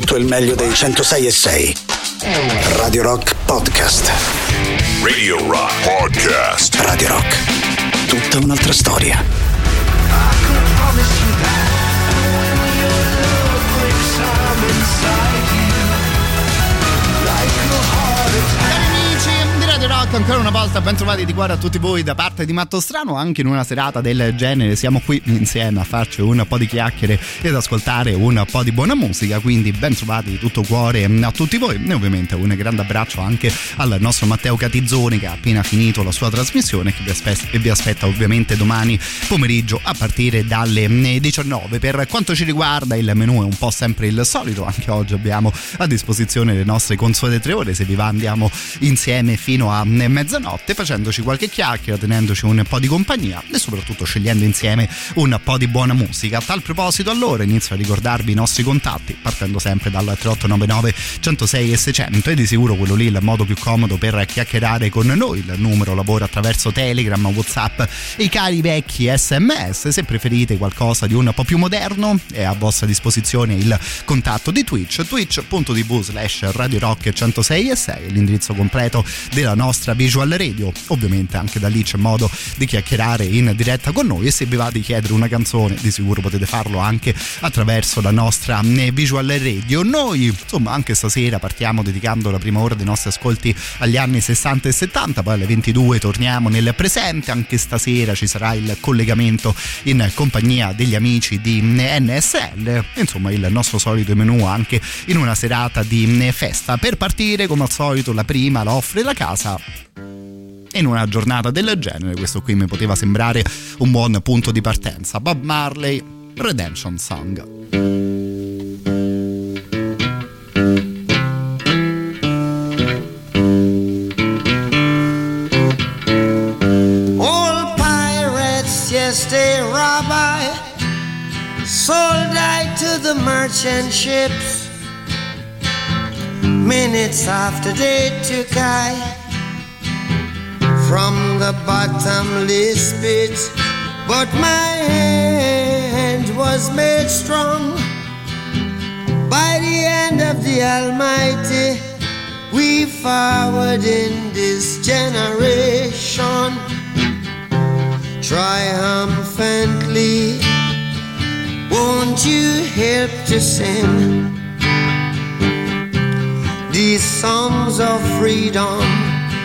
tutto il meglio dei 106 e 6. Radio Rock Podcast. Radio Rock Podcast. Radio Rock. Tutta un'altra storia. Cari Rock, ancora una volta ben trovati di cuore a tutti voi da parte di Matto Strano. Anche in una serata del genere siamo qui insieme a farci un po' di chiacchiere ed ascoltare un po' di buona musica. Quindi ben trovati di tutto cuore a tutti voi. E ovviamente un grande abbraccio anche al nostro Matteo Catizzoni che ha appena finito la sua trasmissione che vi aspetta, e vi aspetta ovviamente domani pomeriggio a partire dalle 19. Per quanto ci riguarda il menù è un po' sempre il solito, anche oggi abbiamo a disposizione le nostre consuete tre ore, se vi va andiamo insieme fino a mezzanotte facendoci qualche chiacchiera, tenendoci un po' di compagnia e soprattutto scegliendo insieme un po' di buona musica. A tal proposito allora inizio a ricordarvi i nostri contatti partendo sempre dal 3899 106 e 600 e di sicuro quello lì è il modo più comodo per chiacchierare con noi, il numero lavora attraverso Telegram, Whatsapp i cari vecchi sms, se preferite qualcosa di un po' più moderno è a vostra disposizione il contatto di Twitch, twitch.tv slash Radio Rock 106 e 6 l'indirizzo completo della nostra visual radio. Ovviamente anche da lì c'è modo di chiacchierare in diretta con noi e se vi va di chiedere una canzone di sicuro potete farlo anche attraverso la nostra eh, visual radio. Noi insomma anche stasera partiamo dedicando la prima ora dei nostri ascolti agli anni 60 e 70 poi alle 22 torniamo nel presente anche stasera ci sarà il collegamento in compagnia degli amici di NSL insomma il nostro solito menù anche in una serata di festa. Per partire come al solito la prima la offre la casa in una giornata del genere questo qui mi poteva sembrare un buon punto di partenza. Bob Marley Redemption Song. The merchant ships. Minutes after they took I from the bottomless pit, but my hand was made strong by the hand of the Almighty. We forward in this generation triumphantly. Won't you help to sing these songs of freedom?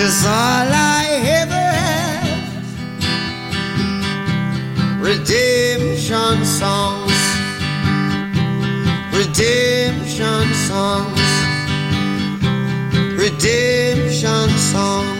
Cause all I ever have, redemption songs, redemption songs, redemption songs.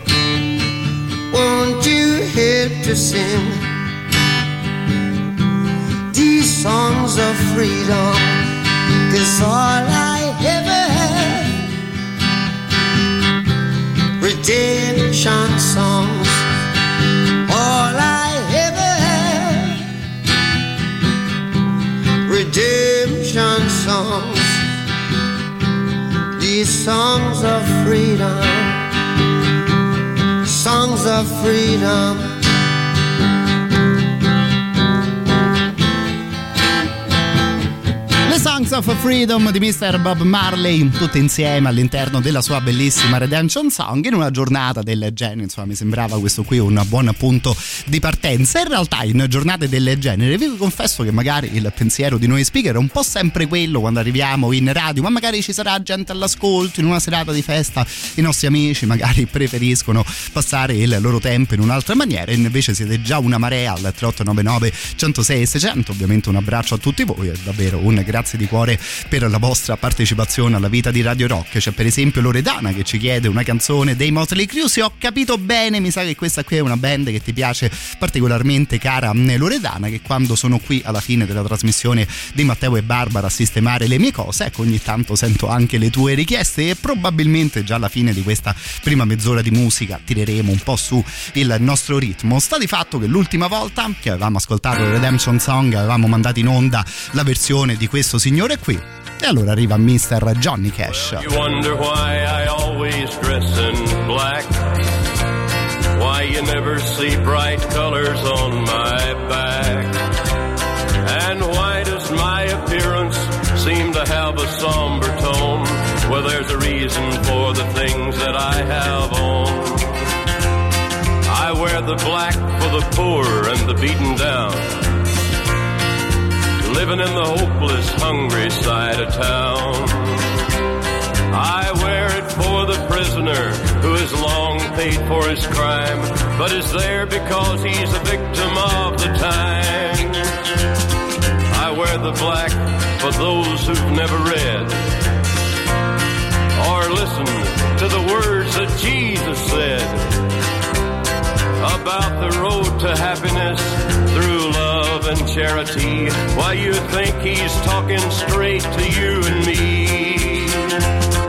Won't you help to sing these songs of freedom is all I ever had. Redemption songs, all I ever had. Redemption songs, these songs of freedom, songs of freedom. Songs of Freedom di Mr. Bob Marley, tutte insieme all'interno della sua bellissima Redemption Song. In una giornata del genere, insomma, mi sembrava questo qui un buon punto di partenza. In realtà, in giornate del genere, vi confesso che magari il pensiero di noi speaker è un po' sempre quello quando arriviamo in radio, ma magari ci sarà gente all'ascolto in una serata di festa. I nostri amici magari preferiscono passare il loro tempo in un'altra maniera, invece siete già una marea al 3899 106 600. Ovviamente un abbraccio a tutti voi e davvero un grazie grazie di cuore per la vostra partecipazione alla vita di Radio Rock. C'è per esempio Loredana che ci chiede una canzone dei Motley Crue. Se ho capito bene, mi sa che questa qui è una band che ti piace particolarmente, cara Loredana, che quando sono qui alla fine della trasmissione di Matteo e Barbara a sistemare le mie cose, ecco ogni tanto sento anche le tue richieste e probabilmente già alla fine di questa prima mezz'ora di musica tireremo un po' su il nostro ritmo. Sta di fatto che l'ultima volta che avevamo ascoltato Redemption Song avevamo mandato in onda la versione di questo signore qui. E allora arriva Mr. Johnny Cash. You wonder why I always dress in black. Why you never see bright colors on my back. And why does my appearance seem to have a somber tone? Well, there's a reason for the things that I have on. I wear the black for the poor and the beaten down living in the hopeless, hungry side of town. I wear it for the prisoner who has long paid for his crime, but is there because he's a victim of the time. I wear the black for those who've never read or listened to the words that Jesus said about the road to happiness through love and charity. Why you think he's talking straight to you and me?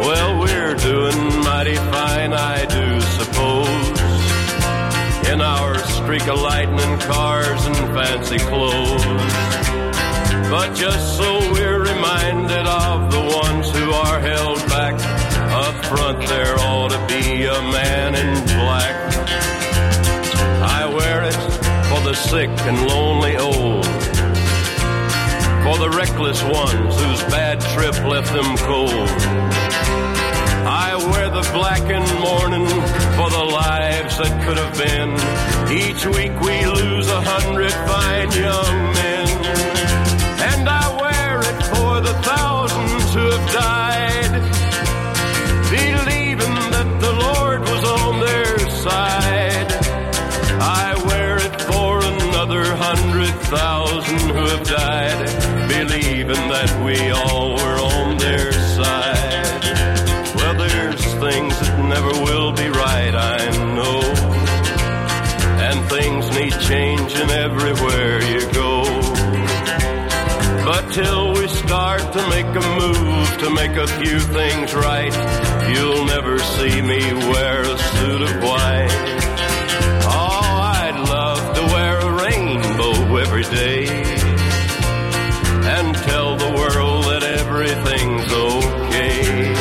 Well, we're doing mighty fine, I do suppose. In our streak of lightning cars and fancy clothes. But just so we're reminded of the ones who are held back. Up front there ought to be a man in black the sick and lonely old. For the reckless ones whose bad trip left them cold. I wear the black and mourning for the lives that could have been. Each week we lose a hundred fine young men. And I wear it for the thousands who have died, thousand who have died, believing that we all were on their side. Well, there's things that never will be right, I know. And things need changing everywhere you go. But till we start to make a move to make a few things right, you'll never see me wear a suit of white. Day and tell the world that everything's okay.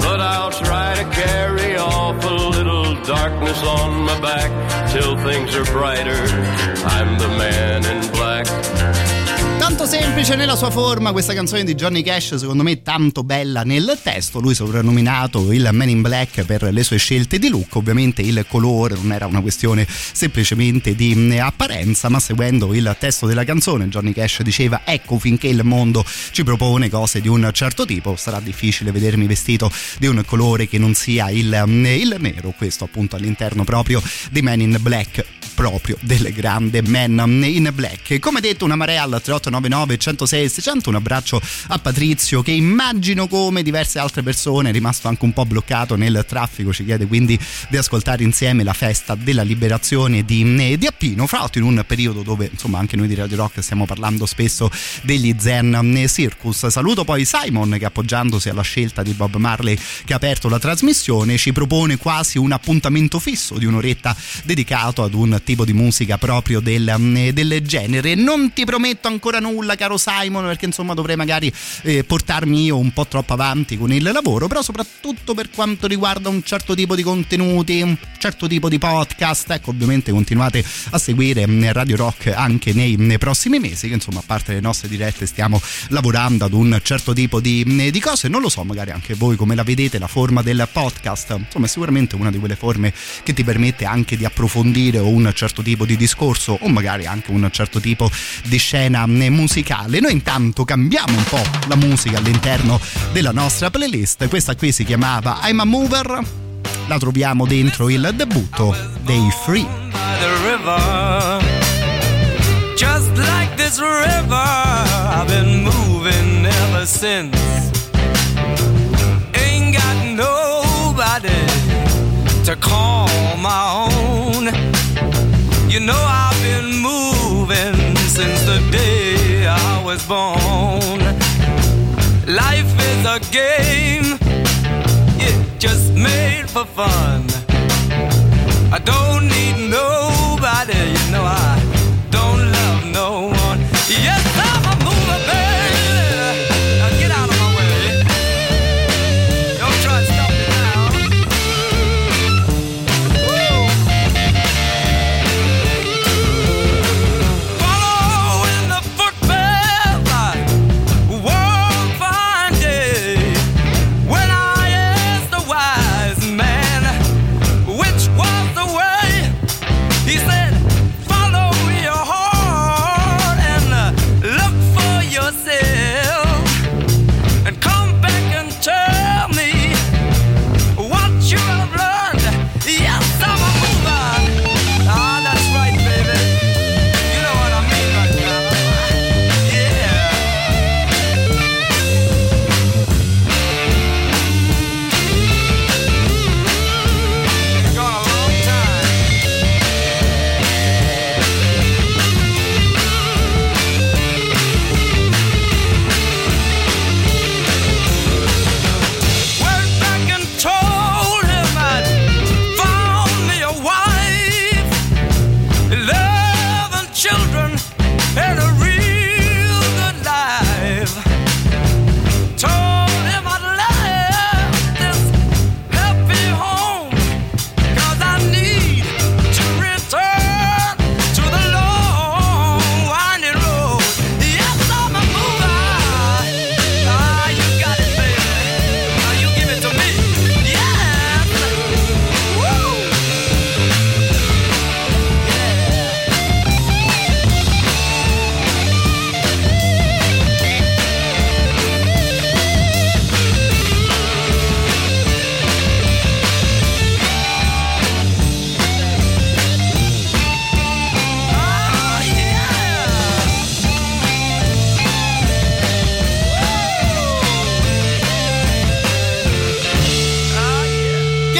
But I'll try to carry off a little darkness on my back till things are brighter. I'm the man in black. Tanto semplice nella sua forma questa canzone di Johnny Cash, secondo me tanto bella nel testo. Lui soprannominato il Man in Black per le sue scelte di look. Ovviamente il colore non era una questione semplicemente di mm, apparenza, ma seguendo il testo della canzone, Johnny Cash diceva: Ecco, finché il mondo ci propone cose di un certo tipo, sarà difficile vedermi vestito di un colore che non sia il, mm, il nero. Questo appunto all'interno proprio di Man in Black, proprio del grande Man in Black. Come detto, una marea al 3899 339 106 600 un abbraccio a Patrizio che immagino come diverse altre persone è rimasto anche un po' bloccato nel traffico ci chiede quindi di ascoltare insieme la festa della liberazione di, di Appino. Fra l'altro in un periodo dove insomma anche noi di Radio Rock stiamo parlando spesso degli Zen Circus. Saluto poi Simon che appoggiandosi alla scelta di Bob Marley che ha aperto la trasmissione ci propone quasi un appuntamento fisso di un'oretta dedicato ad un tipo di musica proprio del, del genere. Non ti prometto ancora nulla caro Simon perché insomma dovrei magari eh, portarmi io un po' troppo avanti con il lavoro però soprattutto per quanto riguarda un certo tipo di contenuti un certo tipo di podcast ecco ovviamente continuate a seguire Radio Rock anche nei, nei prossimi mesi che insomma a parte le nostre dirette stiamo lavorando ad un certo tipo di, di cose. Non lo so magari anche voi come la vedete la forma del podcast insomma è sicuramente una di quelle forme che ti permette anche di approfondire un certo tipo di discorso o magari anche un certo tipo di scena musicale noi intanto cambiamo un po' la musica all'interno della nostra playlist. Questa qui si chiamava I'm a Mover. La troviamo dentro il debutto dei Free. Just like this river, I've been moving ever since. Ain't got nobody to call my own. You know, I've been moving since the day was born. Life is a game, it just made for fun. I don't need nobody, you know, I don't love no one. Yes,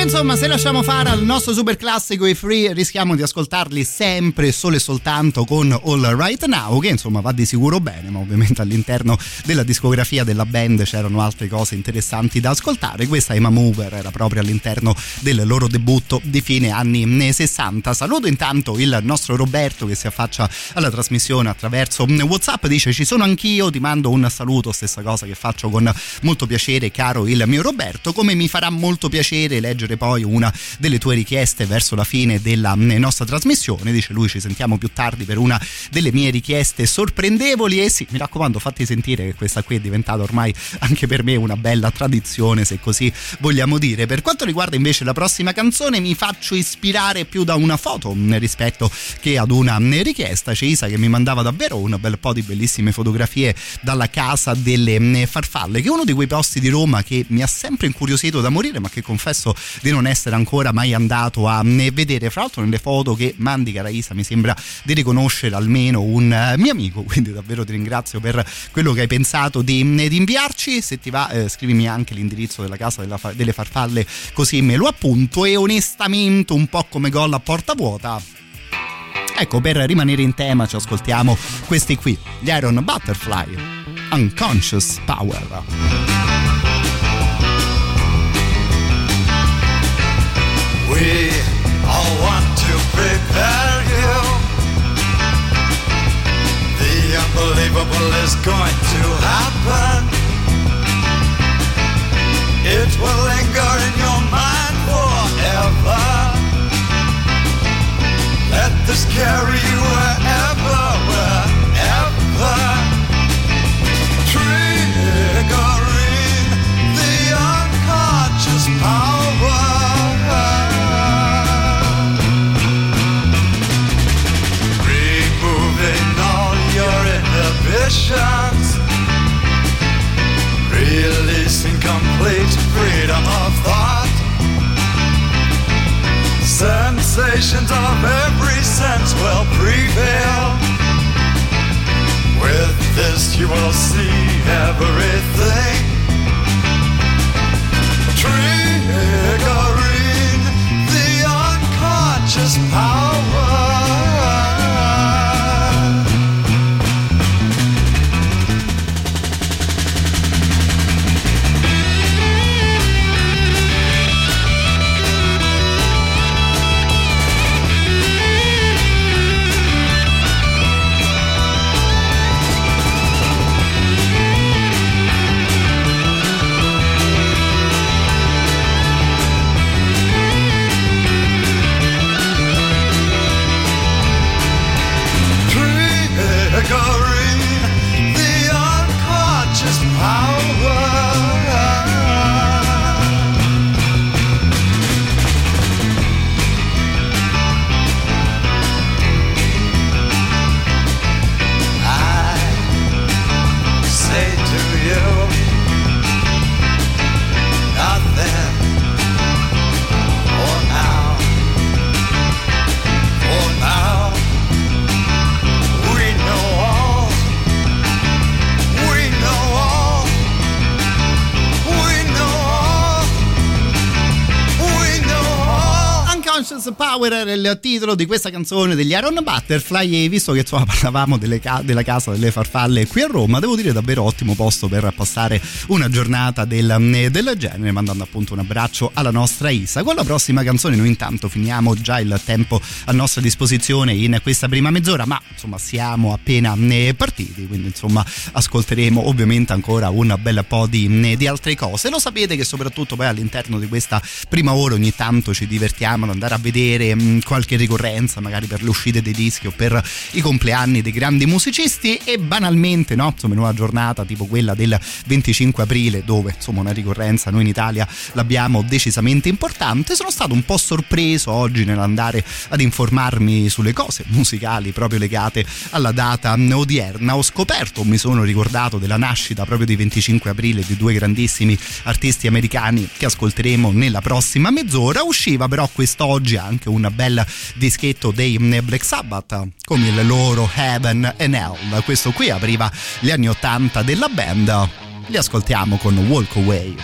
insomma, se lasciamo fare al nostro super classico i free, rischiamo di ascoltarli sempre solo e soltanto con All Right Now, che insomma va di sicuro bene, ma ovviamente all'interno della discografia della band c'erano altre cose interessanti da ascoltare. Questa Emma Mover era proprio all'interno del loro debutto di fine anni 60. Saluto intanto il nostro Roberto che si affaccia alla trasmissione attraverso WhatsApp, dice ci sono anch'io, ti mando un saluto, stessa cosa che faccio con molto piacere, caro il mio Roberto, come mi farà molto piacere leggere poi una delle tue richieste verso la fine della nostra trasmissione. Dice lui: Ci sentiamo più tardi per una delle mie richieste sorprendevoli. E sì, mi raccomando, fatti sentire che questa qui è diventata ormai anche per me una bella tradizione, se così vogliamo dire. Per quanto riguarda invece la prossima canzone, mi faccio ispirare più da una foto rispetto che ad una richiesta. C'è Isa che mi mandava davvero un bel po' di bellissime fotografie dalla casa delle farfalle, che è uno di quei posti di Roma che mi ha sempre incuriosito da morire, ma che confesso di non essere ancora mai andato a vedere. Fra l'altro nelle foto che mandi Caraisa mi sembra di riconoscere almeno un uh, mio amico, quindi davvero ti ringrazio per quello che hai pensato di, di inviarci. Se ti va eh, scrivimi anche l'indirizzo della casa della delle farfalle così me lo appunto e onestamente un po' come gol a porta vuota Ecco, per rimanere in tema ci ascoltiamo questi qui, gli Iron Butterfly, Unconscious Power. We all want to prepare you. The unbelievable is going to happen. It will linger in your mind forever. Let this carry you wherever. Inhibitions. Releasing complete freedom of thought. Sensations of every sense will prevail. With this, you will see everything. All. Unconscious Power era il titolo di questa canzone degli Iron Butterfly e visto che insomma parlavamo ca- della casa delle farfalle qui a Roma devo dire davvero ottimo posto per passare una giornata del, del genere mandando appunto un abbraccio alla nostra Isa con la prossima canzone noi intanto finiamo già il tempo a nostra disposizione in questa prima mezz'ora ma insomma siamo appena eh, partiti quindi insomma ascolteremo ovviamente ancora un bel po' di, di altre cose lo sapete che soprattutto poi all'interno di questa prima ora ogni tanto ci divertiamo ad andare a vedere mh, qualche ricorrenza magari per le uscite dei dischi o per i compleanni dei grandi musicisti. E banalmente no insomma in una giornata tipo quella del 25 aprile dove insomma una ricorrenza noi in Italia l'abbiamo decisamente importante sono stato un po' sorpreso oggi nell'andare ad informarmi sulle cose musicali proprio legate alla data odierna. Ho scoperto mi sono ricordato della nascita proprio di 25 aprile di due grandissimi artisti americani che ascolteremo nella prossima mezz'ora. Usciva però quest'oggi anche un bel dischetto dei Black Sabbath con il loro Heaven and Hell. Questo qui apriva gli anni 80 della band. Li ascoltiamo con Walk Away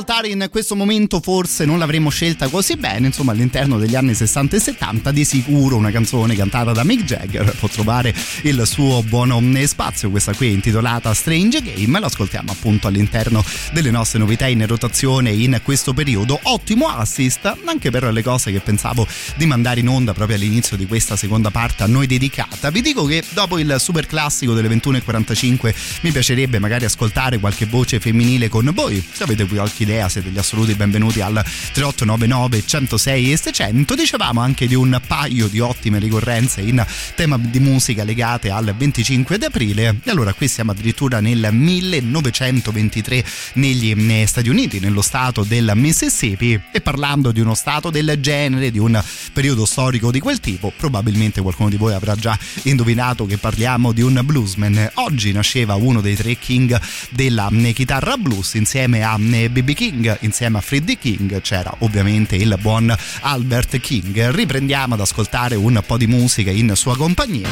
ascoltare in questo momento forse non l'avremmo scelta così bene, insomma all'interno degli anni 60 e 70 di sicuro una canzone cantata da Mick Jagger può trovare il suo buono spazio, questa qui è intitolata Strange Game, l'ascoltiamo appunto all'interno delle nostre novità in rotazione in questo periodo, ottimo assist anche per le cose che pensavo di mandare in onda proprio all'inizio di questa seconda parte a noi dedicata, vi dico che dopo il super classico delle 21.45 mi piacerebbe magari ascoltare qualche voce femminile con voi. Se avete qualche idea, siete gli assoluti benvenuti al 3899 106 e 600. Dicevamo anche di un paio di ottime ricorrenze in tema di musica legate al 25 di aprile. E allora qui siamo addirittura nel 1923 negli Stati Uniti, nello stato del Mississippi. E parlando di uno stato del genere, di un periodo storico di quel tipo, probabilmente qualcuno di voi avrà già indovinato che parliamo di un bluesman. Oggi nasceva uno dei tre king della chitarra blues insieme a BB King, insieme a Freddie King c'era ovviamente il buon Albert King. Riprendiamo ad ascoltare un po' di musica in sua compagnia.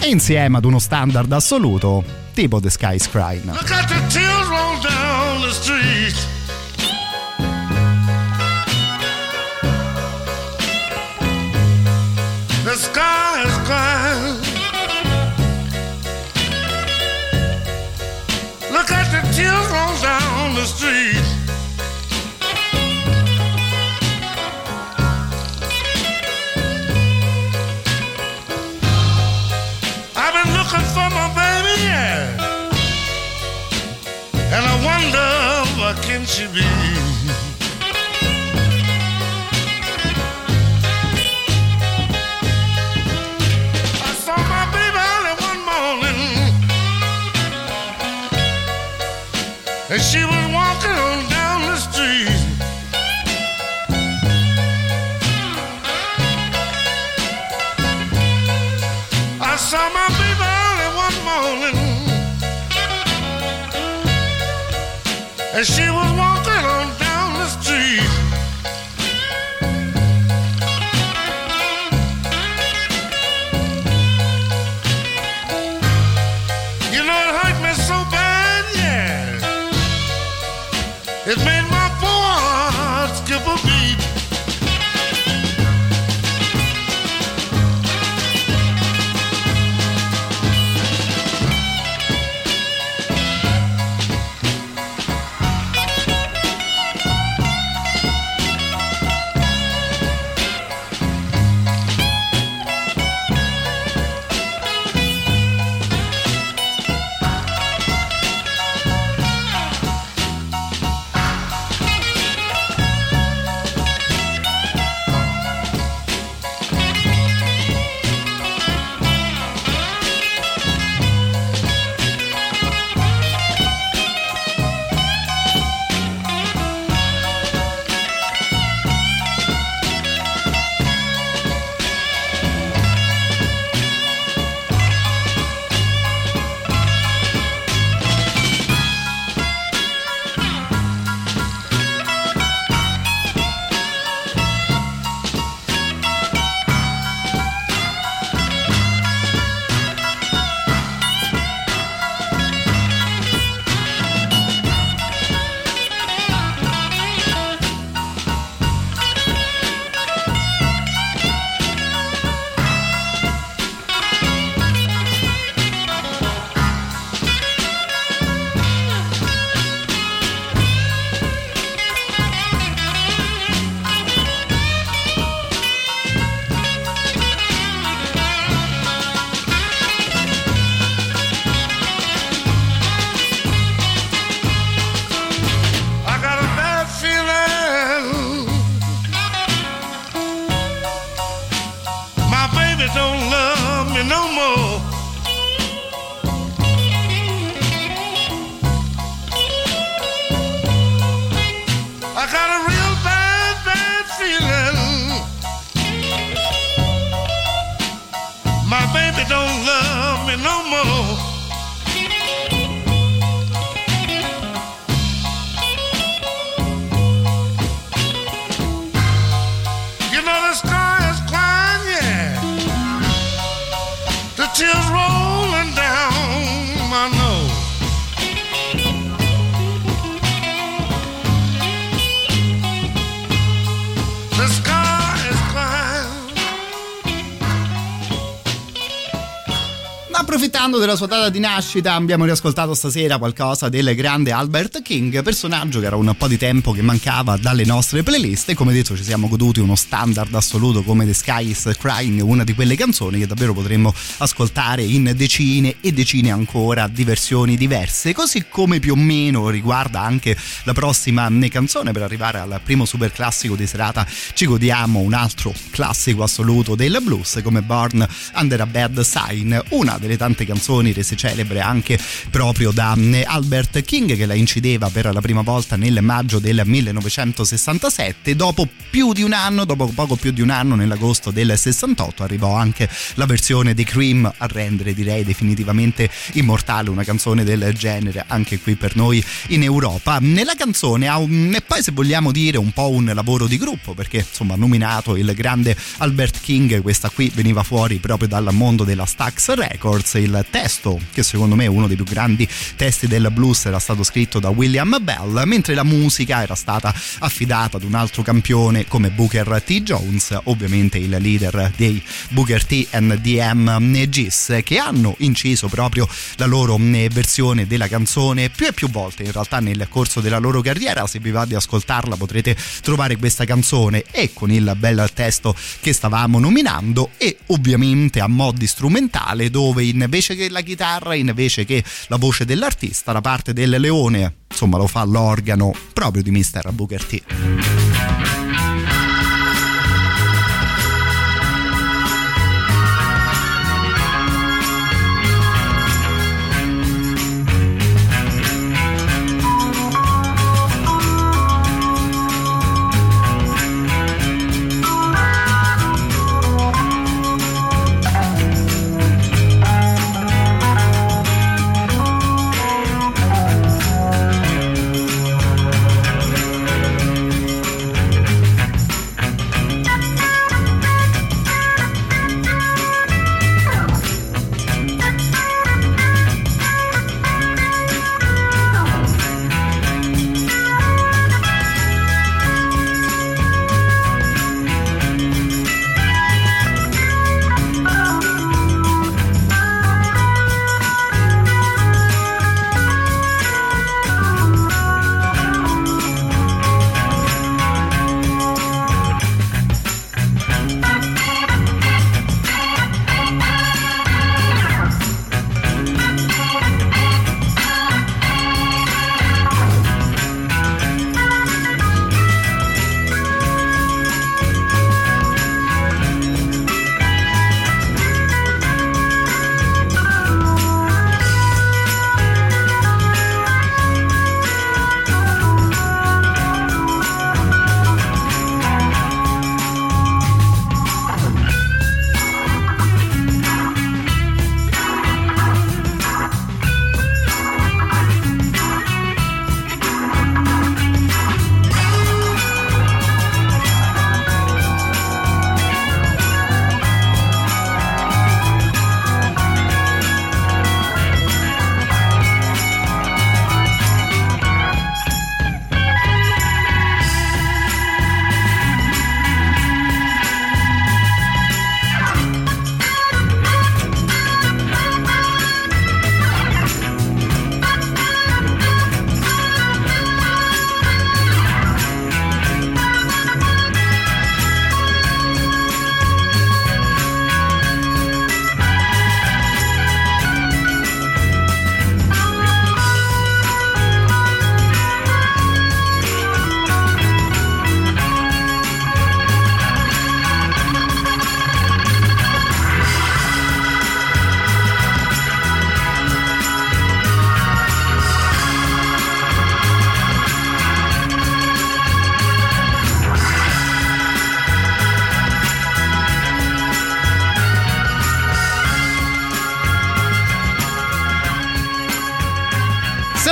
E insieme ad uno standard assoluto, tipo The Sky is Crying. Look at the tears roll down the street. The sky the street. I've been looking for my baby, yeah. And I wonder where can she be? I saw my baby early one morning, and she was and she was tears rolling Approfittando della sua data di nascita abbiamo riascoltato stasera qualcosa del grande Albert King, personaggio che era un po' di tempo che mancava dalle nostre playlist e come detto ci siamo goduti uno standard assoluto come The Sky is Crying, una di quelle canzoni che davvero potremmo ascoltare in decine e decine ancora di versioni diverse, così come più o meno riguarda anche la prossima canzone per arrivare al primo super classico di serata ci godiamo un altro classico assoluto del blues come Born Under a Bad Sign, una delle tante canzoni rese celebre anche proprio da mm, Albert King che la incideva per la prima volta nel maggio del 1967 dopo più di un anno dopo poco più di un anno nell'agosto del 68 arrivò anche la versione di Cream a rendere direi definitivamente immortale una canzone del genere anche qui per noi in Europa. Nella canzone ha un, e poi se vogliamo dire un po' un lavoro di gruppo perché insomma nominato il grande Albert King questa qui veniva fuori proprio dal mondo della Stax Records il testo che secondo me è uno dei più grandi testi del blues era stato scritto da William Bell mentre la musica era stata affidata ad un altro campione come Booker T. Jones ovviamente il leader dei Booker T and DM Gis che hanno inciso proprio la loro eh, versione della canzone più e più volte in realtà nel corso della loro carriera se vi va di ascoltarla potrete trovare questa canzone e con il bel testo che stavamo nominando e ovviamente a modi strumentale dove invece che la chitarra invece che la voce dell'artista la parte del leone insomma lo fa l'organo proprio di Mr. Booker T.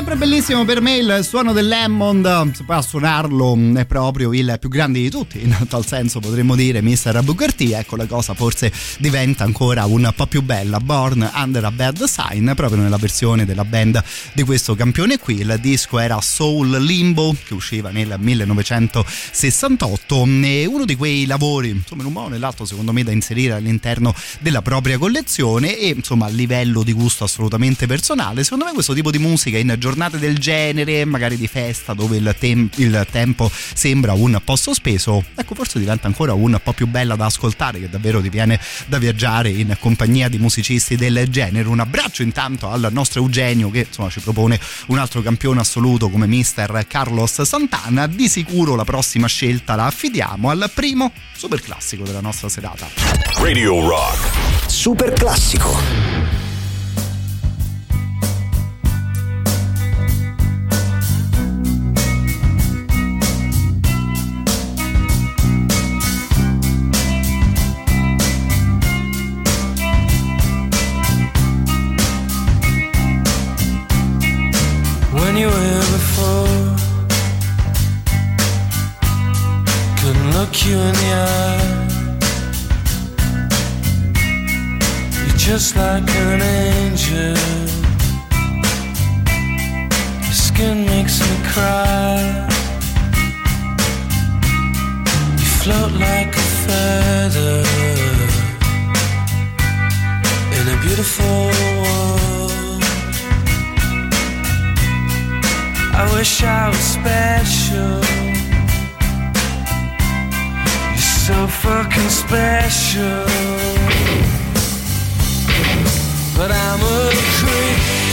Sempre bellissimo per me il suono dell'Hammond, poi a suonarlo è proprio il più grande di tutti, in tal senso potremmo dire Mr. Booker ecco la cosa forse diventa ancora un po' più bella, Born Under a Bad Sign, proprio nella versione della band di questo campione qui, il disco era Soul Limbo che usciva nel 1968 e uno di quei lavori, insomma in un modo o nell'altro secondo me da inserire all'interno della propria collezione. E insomma a livello di gusto assolutamente personale, secondo me questo tipo di musica in giornate del genere, magari di festa dove il, tem- il tempo sembra un po' sospeso, ecco forse diventa ancora un po' più bella da ascoltare che davvero ti viene da viaggiare in compagnia di musicisti del genere. Un abbraccio intanto al nostro Eugenio che insomma ci propone un altro campione assoluto come mister Carlos Santana, di sicuro la prossima scelta la affidiamo al primo super classico della nostra serata. Radio Rock. Super classico. Eye. You're just like an angel. Your skin makes me cry. You float like a feather in a beautiful world. I wish I was special. So fucking special. But I'm a creep.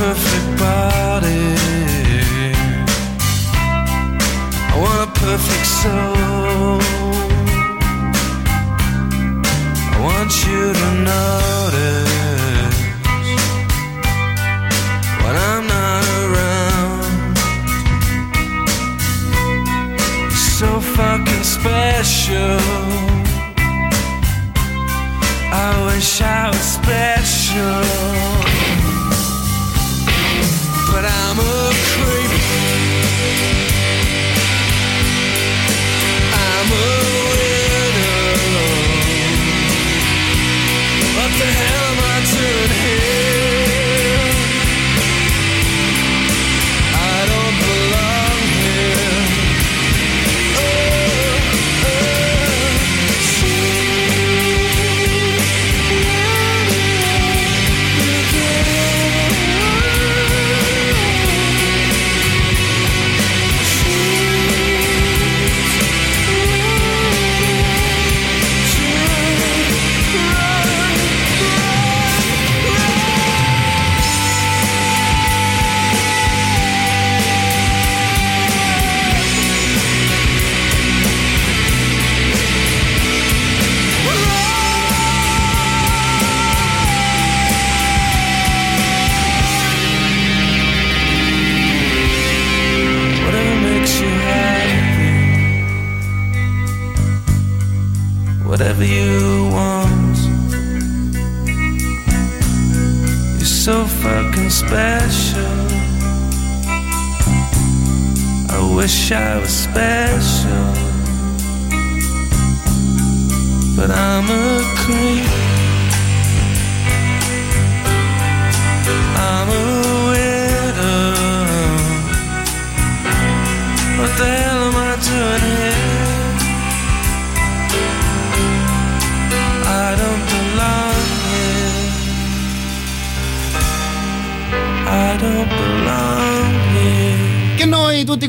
Perfect body. I want a perfect soul. I want you to notice when I'm not around. You're so fucking special. I wish I was special. But I'm a creep. Whatever you want. You're so fucking special. I wish I was special, but I'm a creep.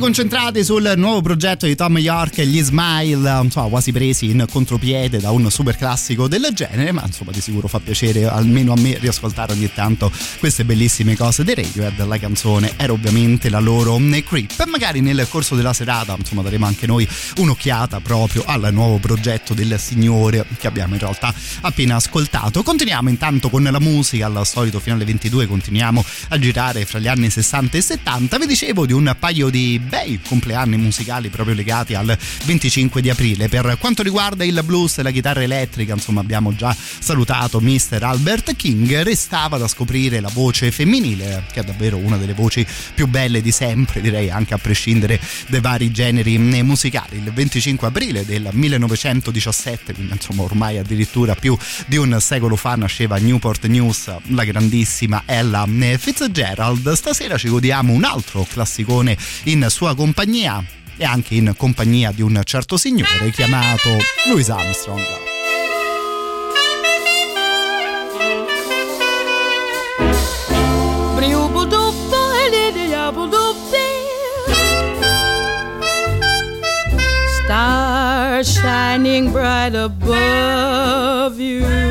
Concentrati sul nuovo progetto di Tom York e gli Smile, insomma, quasi presi in contropiede da un super classico del genere, ma insomma di sicuro fa piacere almeno a me riascoltare ogni tanto queste bellissime cose dei Radiohead. La canzone era ovviamente la loro Creep. Magari nel corso della serata, insomma, daremo anche noi un'occhiata proprio al nuovo progetto del signore che abbiamo in realtà appena ascoltato. Continuiamo intanto con la musica, al solito fino alle 22 continuiamo a girare fra gli anni 60 e 70. Vi dicevo di un paio di bei compleanni musicali proprio legati al 25 di aprile. Per quanto riguarda il blues e la chitarra elettrica, insomma, abbiamo già salutato Mr. Albert King. Restava da scoprire la voce femminile, che è davvero una delle voci più belle di sempre, direi anche a prescindere dai vari generi musicali. Il 25 aprile del 1917, quindi insomma ormai addirittura più di un secolo fa, nasceva Newport News, la grandissima Ella Fitzgerald. Stasera ci godiamo un altro classicone in sua compagnia e anche in compagnia di un certo signore chiamato Louis Armstrong. Stars shining bright above you.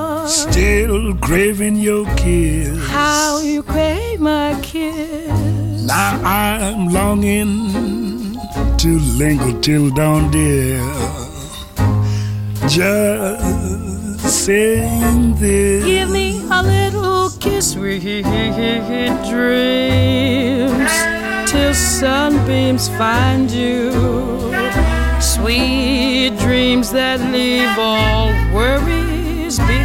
Still craving your kiss. How you crave my kiss. Now I'm longing to linger till dawn, dear. Just saying this. Give me a little kiss, sweet dreams, till sunbeams find you. Sweet dreams that leave all worries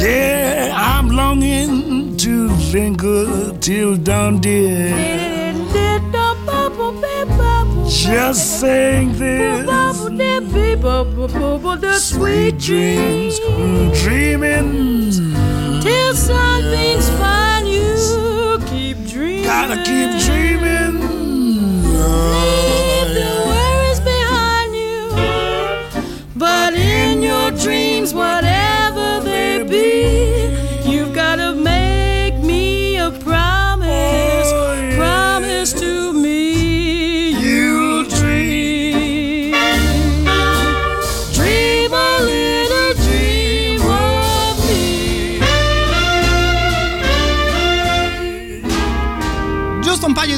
Yeah, I'm longing to linger till dawn, dear. Just saying this. Sweet dreams, dreaming till sunbeams find you. Keep dreaming. Gotta keep dreaming. Leave the means whatever.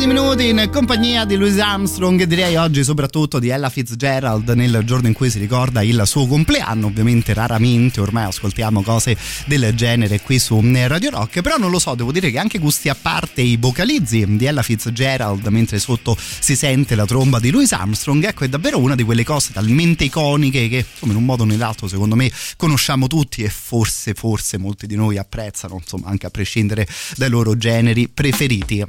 Minuti in compagnia di Louis Armstrong e direi oggi soprattutto di Ella Fitzgerald nel giorno in cui si ricorda il suo compleanno. Ovviamente raramente ormai ascoltiamo cose del genere qui su Radio Rock, però non lo so, devo dire che anche gusti a parte i vocalizzi di Ella Fitzgerald mentre sotto si sente la tromba di Louis Armstrong, ecco è davvero una di quelle cose talmente iconiche che insomma in un modo o nell'altro secondo me conosciamo tutti e forse forse molti di noi apprezzano, insomma anche a prescindere dai loro generi preferiti.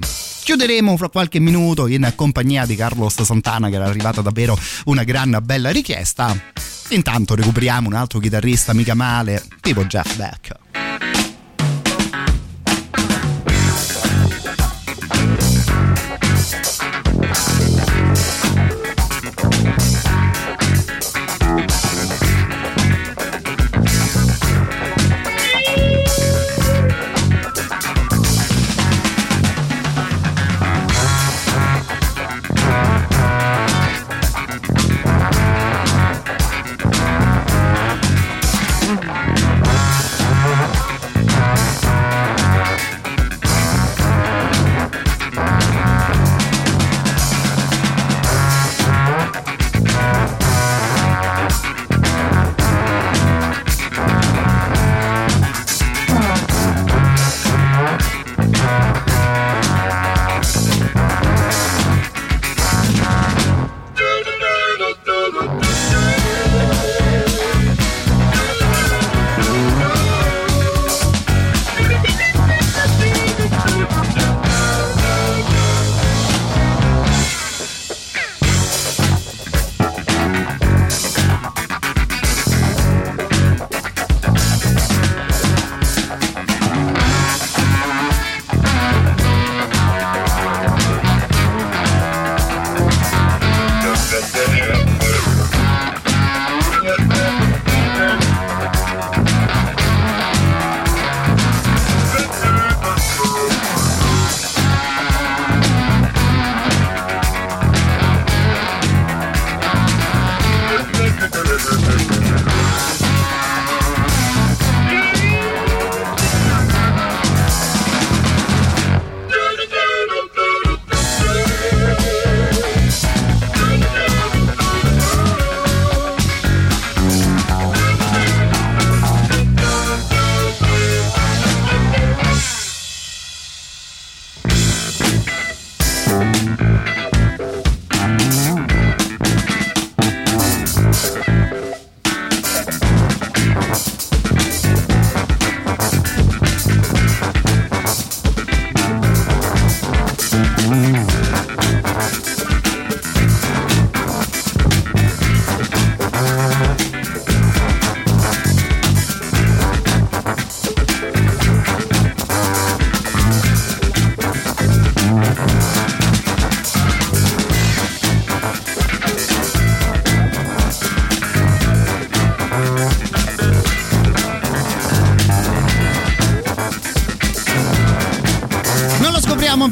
Chiuderemo fra qualche minuto in compagnia di Carlos Santana che era arrivata davvero una gran bella richiesta. Intanto recuperiamo un altro chitarrista mica male, tipo Jeff Beck.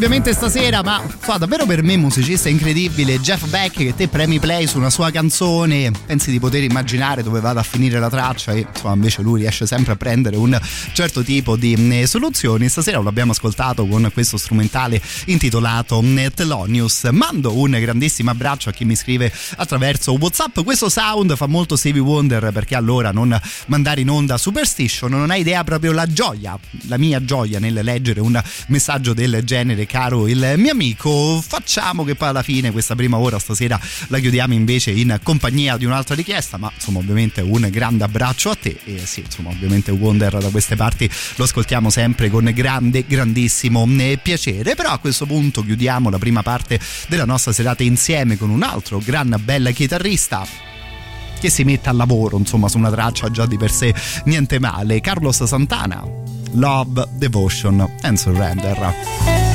Ovviamente stasera, ma fa davvero per me musicista incredibile Jeff Beck che te premi play su una sua canzone, pensi di poter immaginare dove vada a finire la traccia e insomma invece lui riesce sempre a prendere un certo tipo di mm, soluzioni. Stasera lo abbiamo ascoltato con questo strumentale intitolato mm, Telonius. Mando un grandissimo abbraccio a chi mi scrive attraverso WhatsApp. Questo sound fa molto Stevie Wonder perché allora non mandare in onda Superstition non hai idea proprio la gioia, la mia gioia nel leggere un messaggio del genere, caro il mio amico. Facciamo che poi alla fine questa prima ora stasera la chiudiamo invece in compagnia di un'altra richiesta, ma insomma ovviamente un grande abbraccio a te e sì, insomma ovviamente Wonder da queste parti lo ascoltiamo sempre con grande, grandissimo eh, piacere, però a questo punto chiudiamo la prima parte della nostra serata insieme con un altro gran bella chitarrista che si mette al lavoro, insomma, su una traccia già di per sé niente male. Carlos Santana, Love, Devotion and Surrender.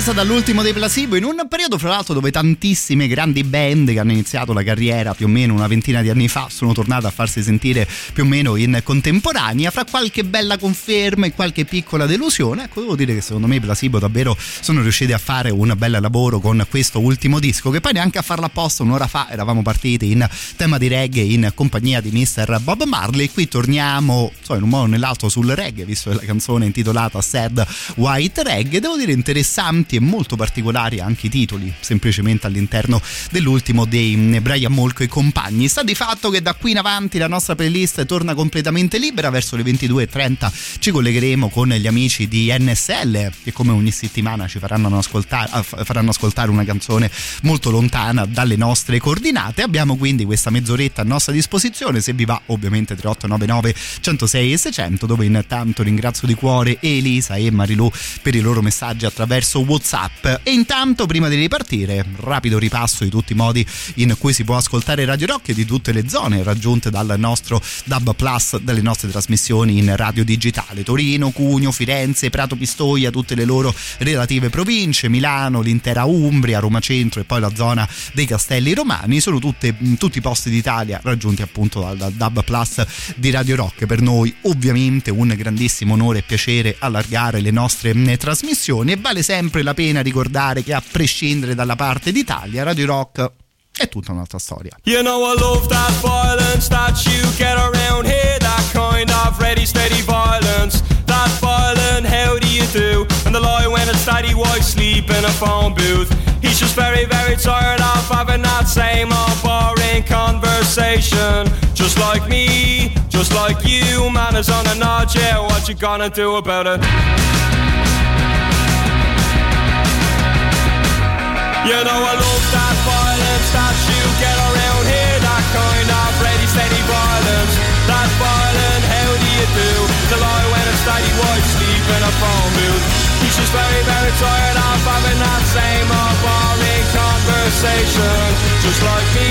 Qualcosa dall'ultimo dei Placebo in un periodo fra l'altro dove tantissime grandi band che hanno iniziato la carriera più o meno una ventina di anni fa sono tornate a farsi sentire più o meno in contemporanea. Fra qualche bella conferma e qualche piccola delusione ecco devo dire che secondo me Placebo davvero sono riusciti a fare un bel lavoro con questo ultimo disco che poi neanche a farla apposta un'ora fa eravamo partiti in tema di reggae in compagnia di Mr. Bob Marley. Qui torniamo so, in un modo o nell'altro sul reggae visto la canzone intitolata Sad White Reggae. Devo dire interessanti e molto particolari anche i titoli semplicemente all'interno dell'ultimo dei mm, Brian Molko e compagni. Sta di fatto che da qui in avanti la nostra playlist torna completamente libera. Verso le 22.30 ci collegheremo con gli amici di NSL che come ogni settimana ci faranno ascoltare, faranno ascoltare una canzone molto lontana dalle nostre coordinate abbiamo quindi questa mezz'oretta a nostra disposizione se vi va ovviamente 3899 106 e 600 dove intanto ringrazio di cuore Elisa e Marilu per i loro messaggi attraverso Whatsapp. E intanto, prima di ripartire, rapido ripasso di tutti i modi in cui si può ascoltare Radio Rock e di tutte le zone raggiunte dal nostro DAB Plus dalle nostre trasmissioni in radio digitale. Torino, Cugno, Firenze, Prato Pistoia, tutte le loro relative province, Milano, l'intera Umbria, Roma Centro e poi la zona dei Castelli Romani. Sono tutte, tutti i posti d'Italia raggiunti appunto dal, dal DAB Plus di Radio Rock. Per noi ovviamente un grandissimo onore e piacere allargare le nostre trasmissioni e vale sempre la pena ricordare che a prescindere dalla parte d'Italia Radio Rock è tutta un'altra storia. You know I love that violence that you get around here, that kind of ready steady violence. Violent, how do you do? And the lie when it's daddy wife sleep in a phone booth. He's just very, very tired of having that same old boring conversation. Just like me, just like you, man is on a nod, yeah, what you gonna do about it? You know I love that violence that you get around here That kind of ready steady violence That violent, how do you do? The it's steady white sleep in a phone booth He's just very, very tired of having that same old boring conversation Just like me,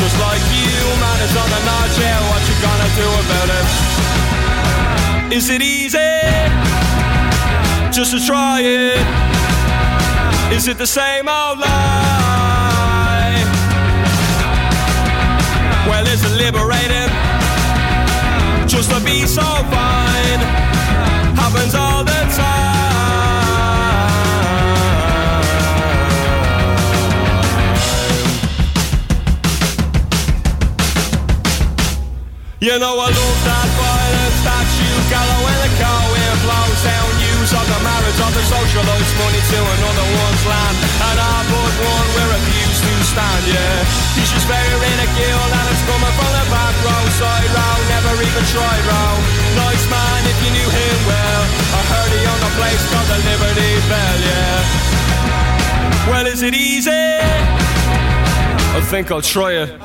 just like you Man is on the notch, yeah, what you gonna do about it? Is it easy? Just to try it is it the same old lie? Well, is it liberating? Just to be so fine happens all the time. You know I love that violence that you gather when the wind blows down Use of the marriage of the socialist money to another one's land And I but one we refuse to stand, yeah. He's just very ridiculed and it's coming from the back row Side row, never even tried row Nice man if you knew him well. I heard he owned a place called the Liberty Bell, yeah. Well is it easy? I think I'll try it.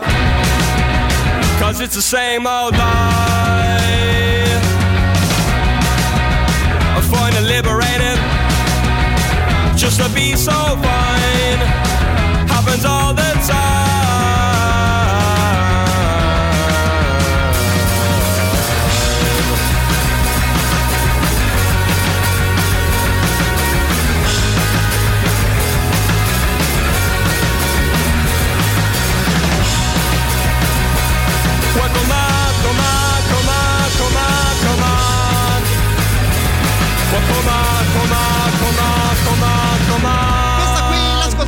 Cause it's the same old lie I find it liberating Just to be so fine Happens all the Well, come on, come on, come on, come on, come on.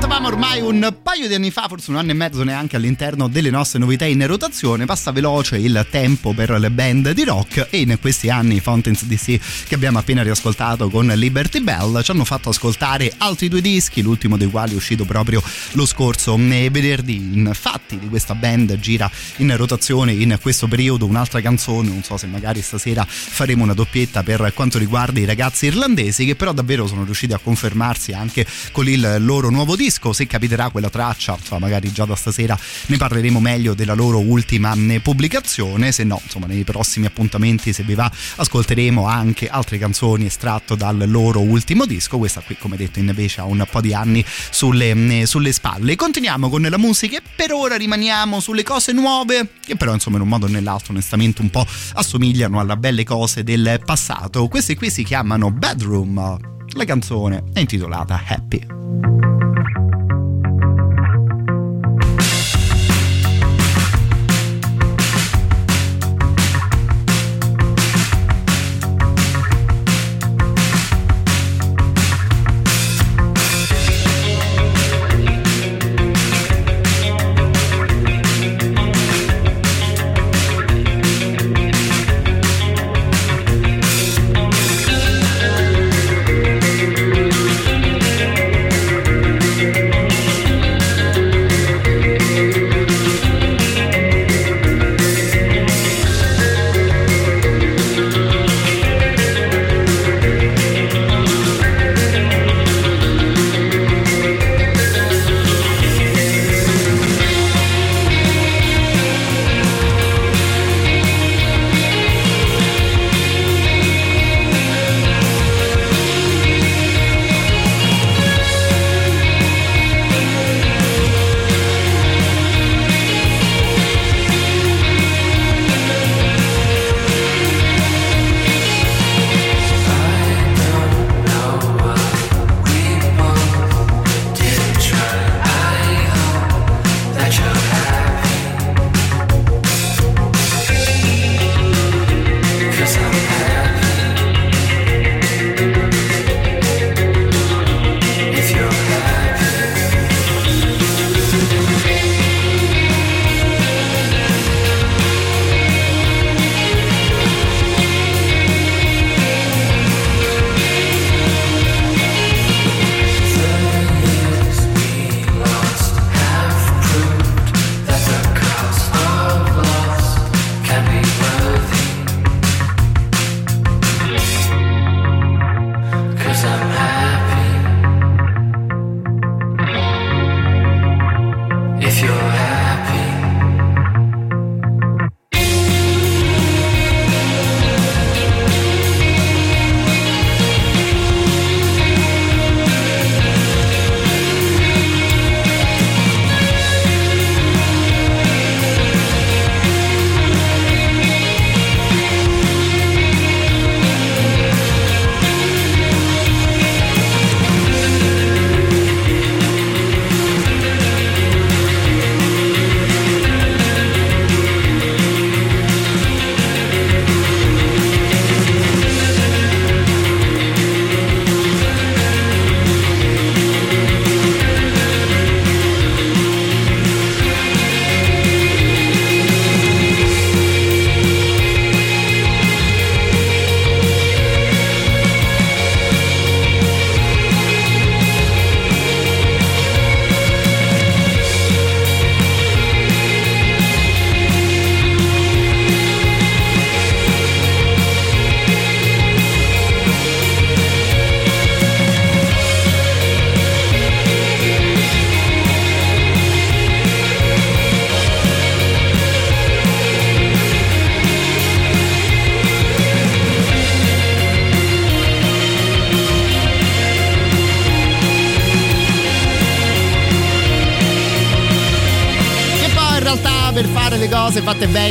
L'ascoltavamo ormai un paio di anni fa, forse un anno e mezzo neanche all'interno delle nostre novità in rotazione. Passa veloce il tempo per le band di rock e in questi anni Fountains DC che abbiamo appena riascoltato con Liberty Bell ci hanno fatto ascoltare altri due dischi, l'ultimo dei quali è uscito proprio lo scorso venerdì. Infatti di questa band gira in rotazione in questo periodo un'altra canzone, non so se magari stasera faremo una doppietta per quanto riguarda i ragazzi irlandesi che però davvero sono riusciti a confermarsi anche con il loro nuovo disco, se capiterà quella traccia, insomma, magari già da stasera ne parleremo meglio della loro ultima pubblicazione, se no, insomma, nei prossimi appuntamenti, se vi va, ascolteremo anche altre canzoni estratto dal loro ultimo disco. Questa qui, come detto, invece ha un po' di anni sulle, sulle spalle. Continuiamo con la musica e per ora rimaniamo sulle cose nuove, che però, insomma, in un modo o nell'altro, onestamente, un po' assomigliano alle belle cose del passato. Queste qui si chiamano Bedroom la canzone è intitolata Happy.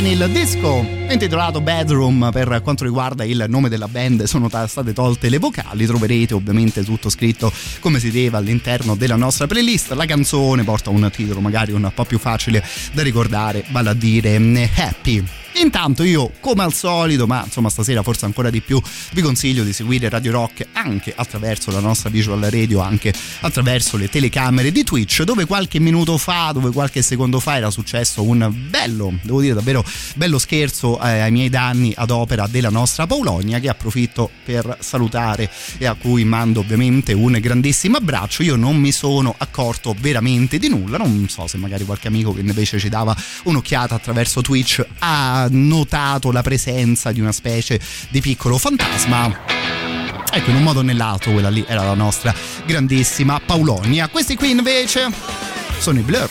Bene il disco intitolato Bedroom. Per quanto riguarda il nome della band sono state tolte le vocali. Troverete ovviamente tutto scritto come si deve all'interno della nostra playlist. La canzone porta un titolo magari un po' più facile da ricordare vale a dire Happy Intanto io, come al solito, ma insomma stasera forse ancora di più, vi consiglio di seguire Radio Rock anche attraverso la nostra visual radio, anche attraverso le telecamere di Twitch, dove qualche minuto fa, dove qualche secondo fa era successo un bello, devo dire davvero bello scherzo eh, ai miei danni ad opera della nostra Paulonia, che approfitto per salutare e a cui mando ovviamente un grandissimo abbraccio. Io non mi sono accorto veramente di nulla, non so se magari qualche amico che invece ci dava un'occhiata attraverso Twitch ha notato la presenza di una specie di piccolo fantasma. Ecco, in un modo o nell'altro quella lì era la nostra grandissima Paulonia. Questi qui invece sono i Blur.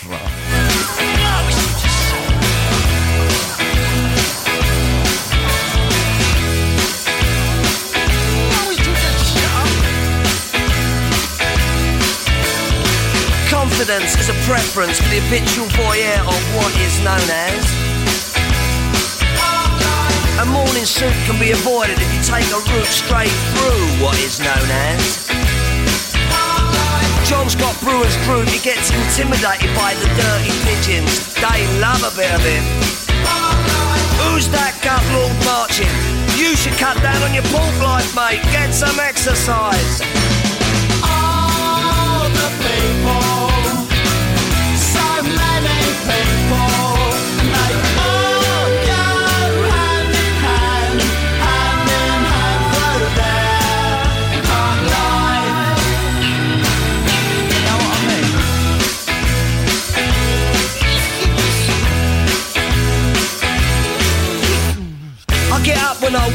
Confidence is a preference for the habitual voyeur of what is known as Morning suit can be avoided if you take a route straight through what is known as. John's got Brewer's group, he gets intimidated by the dirty pigeons. They love a bit of him. Who's that gut lord marching? You should cut down on your pork life, mate. Get some exercise.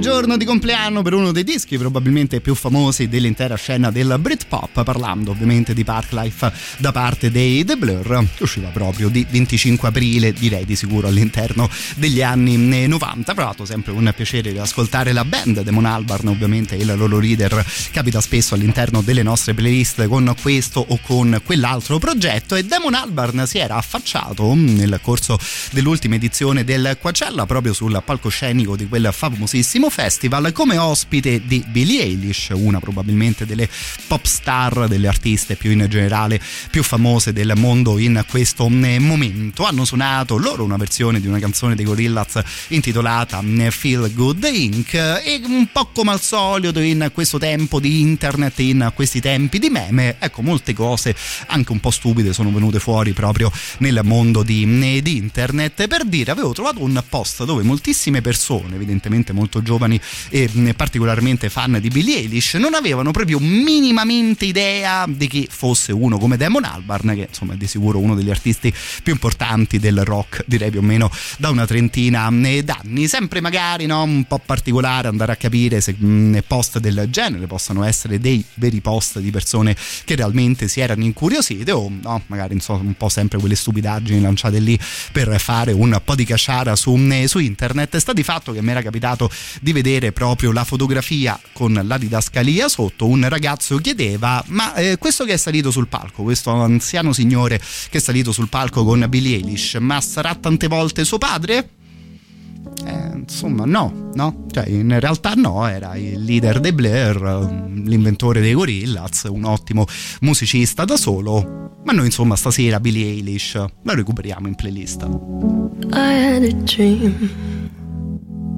giorno di compleanno per uno dei dischi probabilmente più famosi dell'intera scena del Britpop, parlando ovviamente di Parklife da parte dei The Blur, che usciva proprio di 25 aprile, direi di sicuro all'interno degli anni 90. Tra l'altro sempre un piacere ascoltare la band, Demon Albarn ovviamente il loro leader capita spesso all'interno delle nostre playlist con questo o con quell'altro progetto e Demon Albarn si era affacciato nel corso dell'ultima edizione del Coachella proprio sul palcoscenico di quel famosissimo festival come ospite di Billie Eilish, una probabilmente delle pop star, delle artiste più in generale più famose del mondo in questo eh, momento. Hanno suonato loro una versione di una canzone dei Gorillaz intitolata eh, Feel Good Inc. e un po' come al solito in questo tempo di internet, in questi tempi di meme, ecco molte cose anche un po' stupide sono venute fuori proprio nel mondo di, eh, di internet. Per dire, avevo trovato un post dove moltissime persone, evidentemente molto giovani e mh, particolarmente fan di Billie Eilish, non avevano proprio minimamente idea di chi fosse uno come Damon Albarn, che insomma è di sicuro uno degli artisti più importanti del rock, direi più o meno da una trentina eh, d'anni. Sempre magari no, un po' particolare andare a capire se mh, post del genere possano essere dei veri post di persone che realmente si erano incuriosite o no, magari insomma, un po' sempre quelle stupidaggini lanciate lì per fare un po' di cacciara su, eh, su internet. Sta di fatto che mi era capitato di vedere proprio la fotografia con la didascalia sotto. Un ragazzo chiedeva: Ma eh, questo che è salito sul palco, questo anziano signore che è salito sul palco con Billie Eilish, ma sarà tante volte suo padre? Eh, insomma, no, no, cioè in realtà no, era il leader dei Blair, l'inventore dei Gorillaz, un ottimo musicista da solo. Ma noi, insomma, stasera Billie Eilish la recuperiamo in playlist. I had a dream.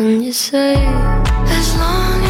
And you say, as long as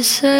And you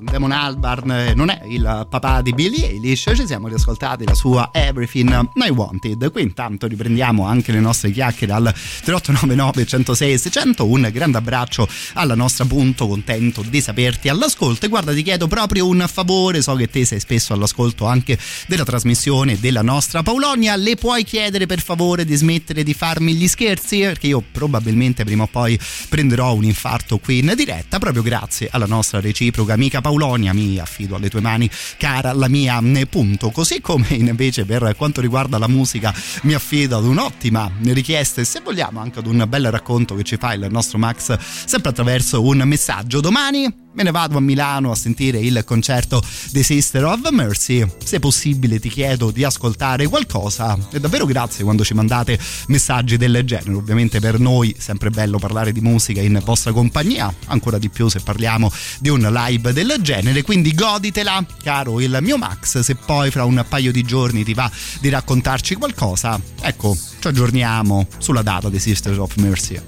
Damon Albarn eh, non è il papà di Billie Eilish, ci siamo riascoltati la sua Everything I Wanted. Qui intanto riprendiamo anche le nostre chiacchiere al 3899 106 600. Un grande abbraccio alla nostra punto, contento di saperti all'ascolto. E guarda, ti chiedo proprio un favore, so che te sei spesso all'ascolto anche della trasmissione della nostra Paulonia. Le puoi chiedere per favore di smettere di farmi gli scherzi? Perché io probabilmente prima o poi prenderò un infarto qui in diretta, proprio grazie alla nostra reciproca amica Paulonia. Mi affido alle tue mani, cara la mia punto. Così come invece per quanto riguarda la musica, mi affido ad un'ottima richiesta e se vogliamo anche ad un bel racconto che ci fa il nostro Max, sempre attraverso un messaggio. Domani me ne vado a Milano a sentire il concerto dei Sister of Mercy. Se possibile ti chiedo di ascoltare qualcosa. E davvero grazie quando ci mandate messaggi del genere. Ovviamente per noi è sempre bello parlare di musica in vostra compagnia, ancora di più se parliamo di un live del genere. Quindi goditela, caro il mio Max. Se poi fra un paio di giorni ti va di raccontarci qualcosa, ecco, ci aggiorniamo sulla data dei Sisters of Mercy.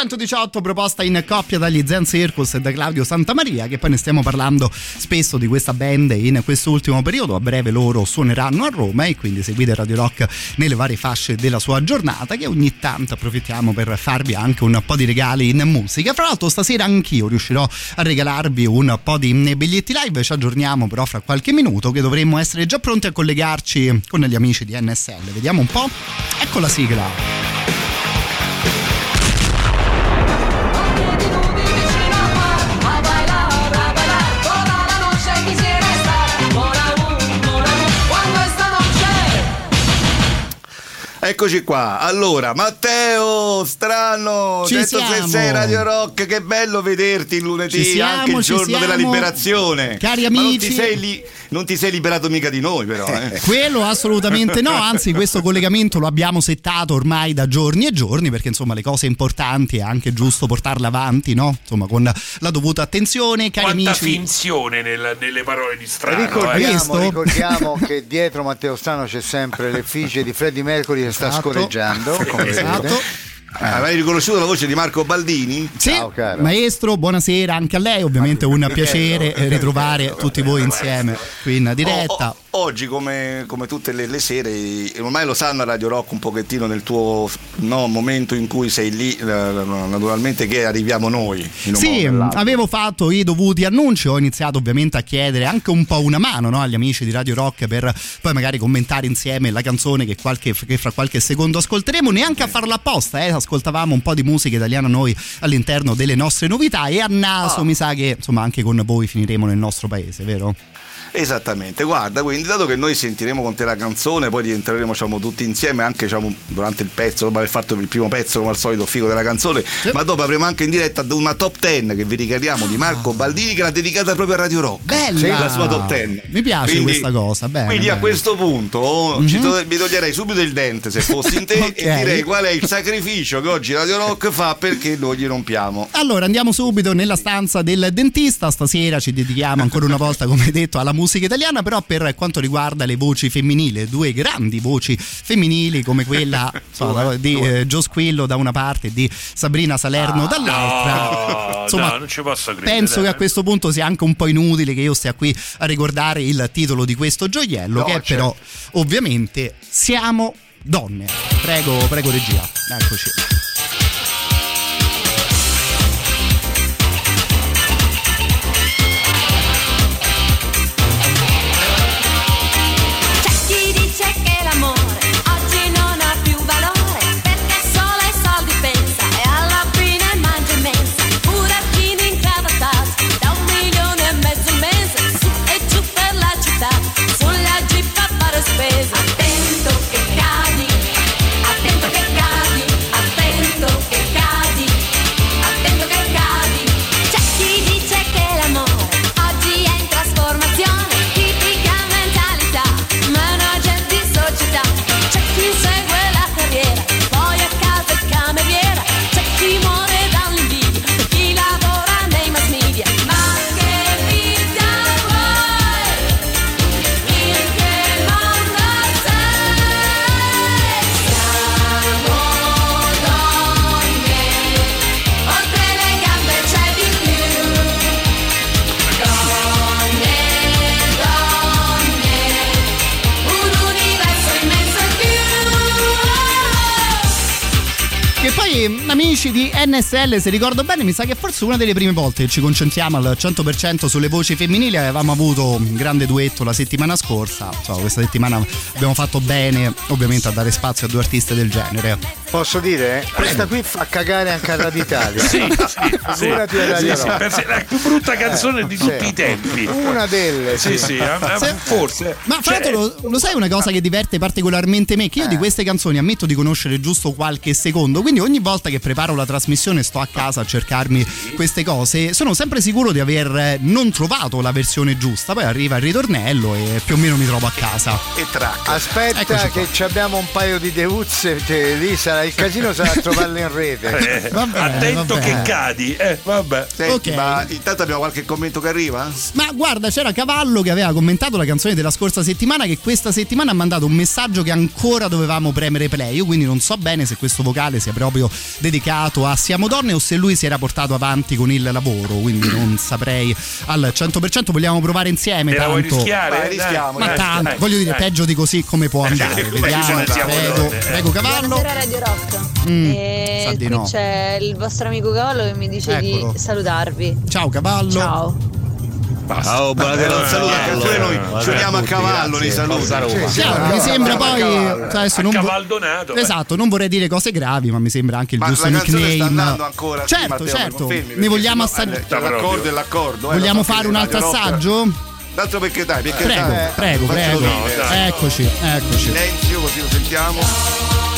118 proposta in coppia dagli Zen Circus e da Claudio Santamaria, che poi ne stiamo parlando spesso di questa band in quest'ultimo periodo. A breve loro suoneranno a Roma e quindi seguite Radio Rock nelle varie fasce della sua giornata, che ogni tanto approfittiamo per farvi anche un po' di regali in musica. Fra l'altro stasera anch'io riuscirò a regalarvi un po' di biglietti live, ci aggiorniamo però fra qualche minuto che dovremmo essere già pronti a collegarci con gli amici di NSL. Vediamo un po'. Ecco la sigla. Eccoci qua. Allora, Matteo, strano, Ci 106 siamo. Radio Rock, che bello vederti il lunedì, siamo, anche il giorno della siamo. liberazione. Cari Ma non amici. ti, sei li- non ti sei liberato mica di noi, però. Eh. Quello assolutamente no, anzi questo collegamento lo abbiamo settato ormai da giorni e giorni perché insomma le cose importanti è anche giusto portarle avanti, no? Insomma con la dovuta attenzione, cari Quanta amici. finzione nel- nelle parole di strano. eh. Ricordiamo, ricordiamo che dietro Matteo Strano c'è sempre l'effigie di Freddie Mercury che sta Esatto. scorreggiando. Come Esatto. Vedete. Avevi riconosciuto la voce di Marco Baldini? Sì, maestro, buonasera anche a lei, ovviamente un piacere eh, ritrovare tutti voi insieme qui in diretta. O- o- oggi, come, come tutte le, le sere, ormai lo sanno a Radio Rock un pochettino nel tuo no, momento in cui sei lì, eh, naturalmente che arriviamo noi. Sì, avevo fatto i dovuti annunci, ho iniziato ovviamente a chiedere anche un po' una mano no, agli amici di Radio Rock per poi magari commentare insieme la canzone che, qualche- che fra qualche secondo ascolteremo, neanche a farlo apposta, eh, ascoltavamo un po' di musica italiana noi all'interno delle nostre novità e a naso Ah. mi sa che insomma anche con voi finiremo nel nostro paese, vero? Esattamente, guarda, quindi dato che noi sentiremo con te la canzone, poi rientreremo diciamo, tutti insieme anche diciamo, durante il pezzo, dopo aver fatto il primo pezzo come al solito figo della canzone, ma dopo avremo anche in diretta una top 10 che vi ricordiamo di Marco Baldini che l'ha dedicata proprio a Radio Rock. Bella! La sua top 10. Mi piace Quindi- questa cosa, bene. Quindi a bene. questo punto Mhm. ci to- mi toglierei subito il dente se fossi in te Ok. e direi qual è il sacrificio che oggi Radio Rock fa perché noi gli rompiamo. Allora andiamo subito nella stanza del dentista, stasera ci dedichiamo ancora una volta come detto alla musica italiana, però per quanto riguarda le voci femminili, due grandi voci femminili come quella insomma, di eh, Gio Squillo da una parte e di Sabrina Salerno dall'altra. No, Insomma, no, credere. Penso che a questo punto sia anche un po' inutile che io stia qui a ricordare il titolo di questo gioiello, No, che è certo. però ovviamente Siamo donne. Prego, prego regia. Eccoci. Amici di NSL, se ricordo bene, mi sa che forse una delle prime volte che ci concentriamo al 100% sulle voci femminili. Avevamo avuto un grande duetto la settimana scorsa. Insomma, questa settimana abbiamo fatto bene, ovviamente, a dare spazio a due artiste del genere. Posso dire? Questa qui fa cagare anche a Radio Italia. Sì, sì, Figurati sì, sì, sì, se- la più brutta canzone di Sì. tutti i tempi. Una delle, Sì, sì. sì, eh, eh, Se- forse. Ma fra Cioè, l'altro lo, lo sai una cosa che diverte particolarmente me? Che io di queste canzoni ammetto di conoscere giusto qualche secondo, quindi ogni volta che preparo la trasmissione sto a casa a cercarmi queste cose, sono sempre sicuro di aver eh, non trovato la versione giusta, poi arriva il ritornello e più o meno mi trovo a casa. E track. Aspetta Eccoci che ci abbiamo un paio di deuzze, che lì sarà il casino sarà trovarle in rete. Eh, Va bene, attento va che cadi. Eh, vabbè. Senti, Ok. ma intanto abbiamo qualche commento che arriva? Ma guarda, c'era Cavallo che aveva commentato la canzone della scorsa settimana che questa settimana ha mandato un messaggio che ancora dovevamo premere play. Io quindi non so bene se questo vocale sia proprio dedicato a Siamo Donne o se lui si era portato avanti con il lavoro, quindi non saprei al 100%. Vogliamo provare insieme Te vuoi tanto. rischiare? Vai, rischiamo, Ma dai, tanto, dai, voglio dire, dai. peggio di così come può andare. Come Vediamo, prego, eh. prego Cavallo. Buonasera Radio Rock. Mm, e di qui no. c'è il vostro amico Cavallo che mi dice Eccolo. di salutarvi. Ciao Cavallo. Ciao. Ciao, buonasera. Eh, anche pure noi. Ci uniamo a cavallo nei saluti. Chiaro, mi sembra poi adesso non Cavaldonato. eh. Esatto, non vorrei dire cose gravi, ma mi sembra anche il Ma giusto la canzone sta nickname. andando ancora. sì, certo, Matteo, certo. ne vogliamo assaggiare. eh, l'accordo e l'accordo. eh, Vogliamo fare un altro assaggio? D'altro perché dai, perché Prego, dai, prego, prego. dire, dai. Eccoci, eccoci. Silenzio così lo sentiamo.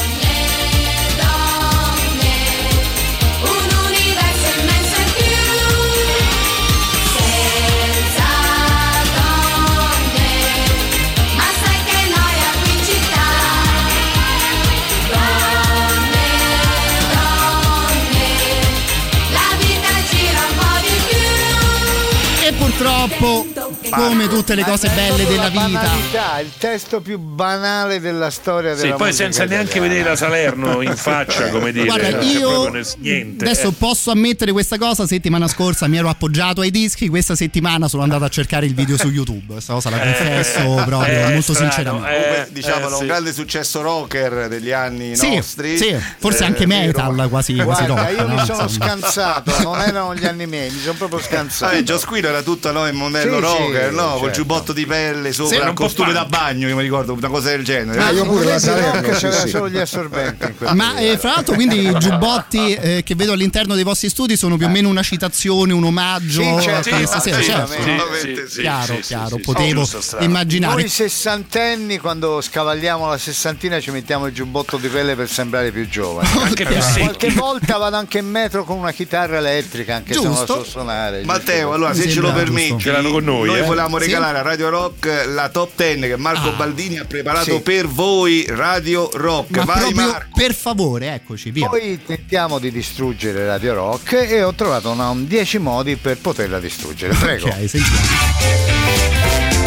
Più. Come tutte le cose belle della vita. Banalità, il testo più banale della storia Sì, della poi senza neanche italiana. vedere la Salerno in faccia, come dire. Guarda, io niente. adesso eh. posso ammettere questa cosa. Settimana scorsa mi ero appoggiato ai dischi, questa settimana sono andato a cercare il video su YouTube. Questa cosa la confesso proprio eh, molto strano, sinceramente. Comunque, Eh, diciamolo, eh, sì. un grande successo rocker degli anni Sì, nostri. sì, forse Eh, anche metal, quasi, quasi Guarda, rock. io no? mi sono Insomma. scansato, non erano gli anni miei, mi sono proprio scansato. Eh, Gio Squillo era tutto no, in modello Sì, rocker, sì, no? Col certo. giubbotto di pelle sopra, Sì, un costume da bagno, io mi ricordo, una cosa del genere. Ah, io pure la Salerno, c'era sì. solo gli assorbenti Ma eh, fra l'altro, quindi i giubbotti eh, che vedo all'interno dei vostri studi sono più o meno una citazione, un omaggio Sì, certo, a sì, questa sera, sì, certo. sì, sì. chiaro, sì, chiaro, potevo giusto, immaginare. Noi sessantenni quando scavalliamo la sessantina ci mettiamo il giubbotto di pelle per sembrare più giovani. Anche più Qualche volta vado anche in metro con una chitarra elettrica, anche se non la Giusto. so suonare. Matteo, allora se ce lo permetti, giusto. Ce l'hanno con noi, eh. Volevamo Sì. regalare a Radio Rock la top 10 che Marco Ah. Baldini ha preparato Sì. per voi, Radio Rock. Ma Vai Marco. per favore, eccoci, via. Poi tentiamo di distruggere Radio Rock e ho trovato una- 10 modi per poterla distruggere. Prego. Ok, sentiamo.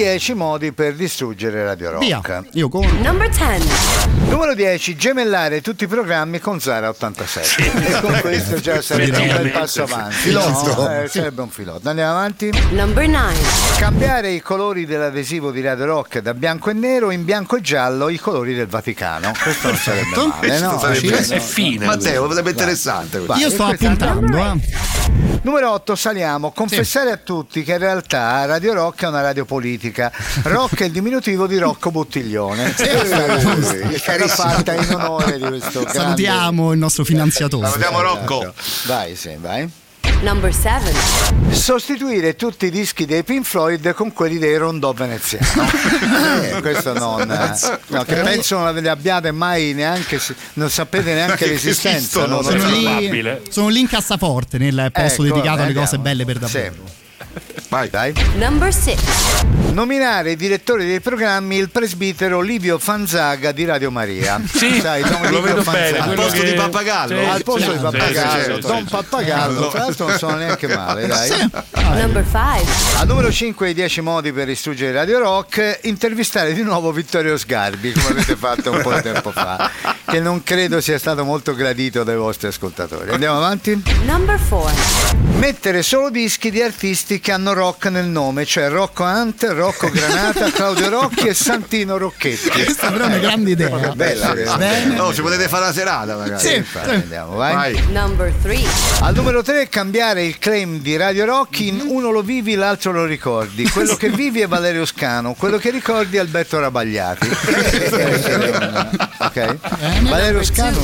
10 modi per distruggere Radio Rock. Via. Io con Number 10. Numero 10, gemellare tutti i programmi con Zara 87. E con questo già sarebbe un bel passo avanti. Filotto. no? Eh, sarebbe un filotto. Andiamo avanti. Number 9. Cambiare i colori dell'adesivo di Radio Rock da bianco e nero in bianco e giallo i colori del Vaticano. Questo non sarebbe male, no? Questo sarebbe- Sì, è fine. Matteo, sarebbe interessante. Vai, Io sto appuntando, eh. Numero 8, saliamo. Confessare a tutti che in realtà Radio Rock è una radio politica. Rock è il diminutivo di Rocco Bottiglione. è stata fatta in onore di questo grande- Salutiamo il nostro finanziatore. Salutiamo Rocco. Vai, sì, vai. Number 7. Sostituire tutti i dischi dei Pink Floyd con quelli dei Rondò veneziano. Eh, questo non. no, che penso non ne abbiate mai neanche. Non sapete neanche Che l'esistenza. esistono, no? Sono È lì, sono lì in cassaforte nel posto Ecco, dedicato alle andiamo. cose belle per davvero. Sì. Vai. Dai. Number 6. Nominare direttore dei programmi il presbitero Livio Fanzaga di Radio Maria. Sì, Sai, Don lo Livio vedo Fanzaga. bene. Al quello posto che- di Pappagallo? Sì, Al posto sì, di Pappagallo, sì, sì, Don sì. Pappagallo, tra l'altro non sono neanche male, dai. Number 5. Al numero 5 i 10 modi per distruggere Radio Rock, intervistare di nuovo Vittorio Sgarbi, come avete fatto un po' di tempo fa, che non credo sia stato molto gradito dai vostri ascoltatori. Andiamo avanti? Number 4. Mettere solo dischi di artisti che hanno rock nel nome, cioè Rocco Hunt, Rocco Granata, Claudio Rocchi e Santino Rocchetti. Questa però è una grande idea. Bella questa. Bene. No, ci potete fare la serata, magari. Sì. Infatti, andiamo, vai. Vai. Number 3. Al numero 3 cambiare il claim di Radio Rock in uno lo vivi, l'altro lo ricordi. Quello che vivi è Valerio Scano, quello che ricordi è Alberto Rabagliati. ok? Valerio Scano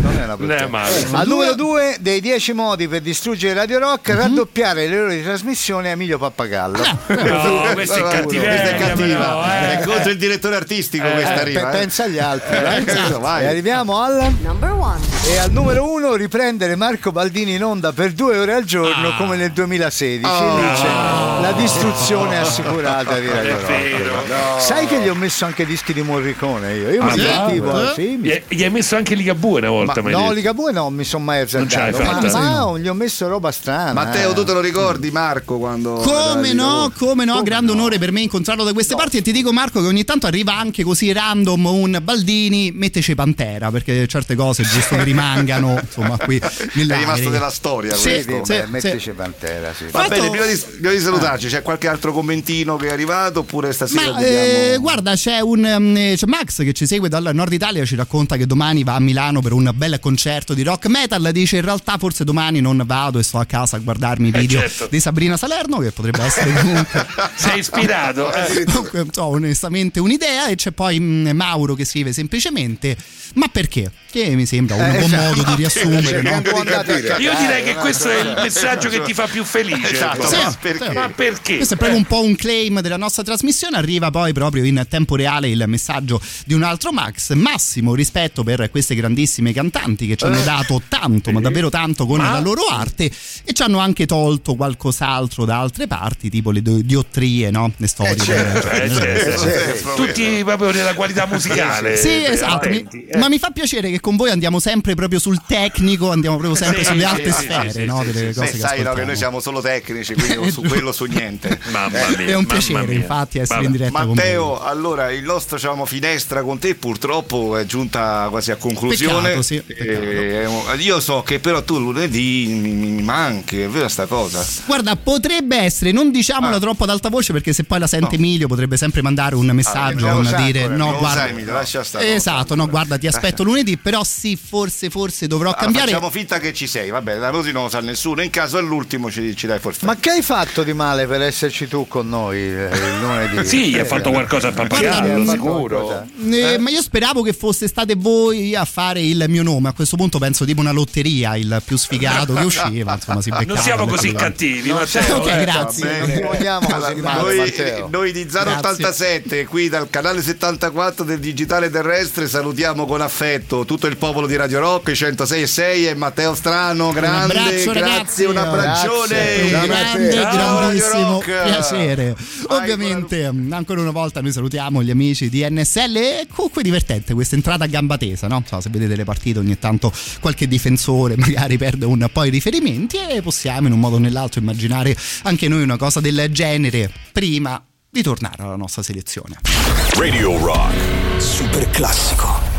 non è una brutta. Al numero 2 dei 10 modi per distruggere Radio Rock, raddoppiare le ore di trasmissione a Emilio Pappagallo. No, questa è cattiveria, Questa è cattiva. però, eh. È contro il direttore artistico Eh, questa Eh, arriva. pe- eh. pensa agli altri. Eh, dai. esatto, vai. E arriviamo al Number one. e al numero uno riprendere Marco Baldini in onda per due ore al giorno come nel 2016 Oh. dice la distruzione assicurata di Radio È vero. Rock. sai che gli ho messo anche dischi di Morricone io io mi Ah, sì? divertivo Eh? sì, mi- Gli, gli hai messo anche Ligabue una volta, ma, mi no. Ligabue no, mi sono mai Non azzardato. Ma, ma gli ho messo roba strana. Matteo, eh. tu te lo ricordi Marco quando Come no, come no, grande no? onore per me incontrarlo da queste parti e ti dico Marco che ogni tanto arriva anche così random un Baldini, metteci Pantera perché certe cose giusto che rimangano, insomma qui nelle È rimasto della storia Sì, questo. sì, Beh, sì. mettici Pantera, sì. Va Fatto- bene, prima di, prima di salutarci, c'è qualche altro commentino che è arrivato oppure stasera Ma vediamo... eh, guarda, c'è, un, eh, c'è Max che ci segue dal nord Italia, ci racconta che domani va a Milano per un bel concerto di rock metal. Dice in realtà forse domani non vado e sto a casa a guardarmi i Eh, video certo. di Sabrina Salerno, che potrebbe essere comunque Sei ispirato? Eh. Comunque, so, onestamente un'idea e c'è poi mm, Mauro che scrive semplicemente ma perché? Che mi sembra un Eh, buon esatto. modo di riassumere no? Di. Io direi che questo è il messaggio che ti fa più felice. Esatto, Sì, ma sì. perché? Ma perché? Questo è proprio un po' un claim della nostra trasmissione. Arriva poi proprio in tempo reale il messaggio di un altro Max. Massimo rispetto per queste grandissime cantanti che ci hanno dato tanto, ma davvero tanto con Ma- la loro arte e ci hanno anche tolto qualcos'altro da altre parti, tipo le diottrie, no? Le storie. certo, del- Eh, certo. certo. Tutti proprio nella qualità musicale. Sì, eh, esatto. mi- attenti, eh. Ma mi fa piacere che con voi andiamo sempre proprio sul tecnico, andiamo proprio sempre Sì, sulle sì, alte sì, sfere, sì, no? sì, Delle sì, cose Beh, che sai no, che noi siamo solo tecnici, quindi su quello su niente. Mamma mia. È un piacere, infatti, essere Vabbè. in diretta con voi. Matteo, allora il nostro diciamo, finestra con te purtroppo è giunta quasi a conclusione. Peccato, sì, Eh, io so che però tu lunedì mi, manchi, è vera sta cosa? Guarda, potrebbe essere, non diciamola troppo ad alta voce perché se poi la sente Emilio potrebbe sempre mandare un messaggio, non lo un dire no, non lo guarda. sai, Emilio, lascia stare. Esatto, no, guarda, ti aspetto lunedì, però sì, forse, forse dovrò Allora, cambiare. facciamo finta che ci sei, va bene, così non lo sa nessuno. In caso all'ultimo ci, ci dai forfè. Ma che hai fatto di male per esserci tu con noi eh, il lunedì? Sì, ha Eh, fatto qualcosa a fatto sicuro. Eh, Ma io speravo che foste state voi a fare il mio nome. A questo punto penso tipo una lotteria, il più sfigato che usciva. Insomma, si beccava. Non siamo così cattivi, Matteo. Ok, eh. grazie. Vogliamo Noi, noi di Grazie. 87 qui dal canale 74 del digitale terrestre salutiamo con affetto tutto il popolo di Radio Rock 106 e 6 e Matteo Strano grande abbraccio, grazie ragazzi. un abbraccione Grazie. Un grande. Ciao, grandissimo piacere. Vai, Ovviamente, mh, ancora una volta, noi salutiamo gli amici di NSL. E comunque divertente questa entrata a gamba tesa, no? So, se vedete le partite, ogni tanto qualche difensore magari perde un po' i riferimenti e possiamo in un modo o nell'altro immaginare anche noi una cosa del genere prima di tornare alla nostra selezione. Radio Rock. Super classico.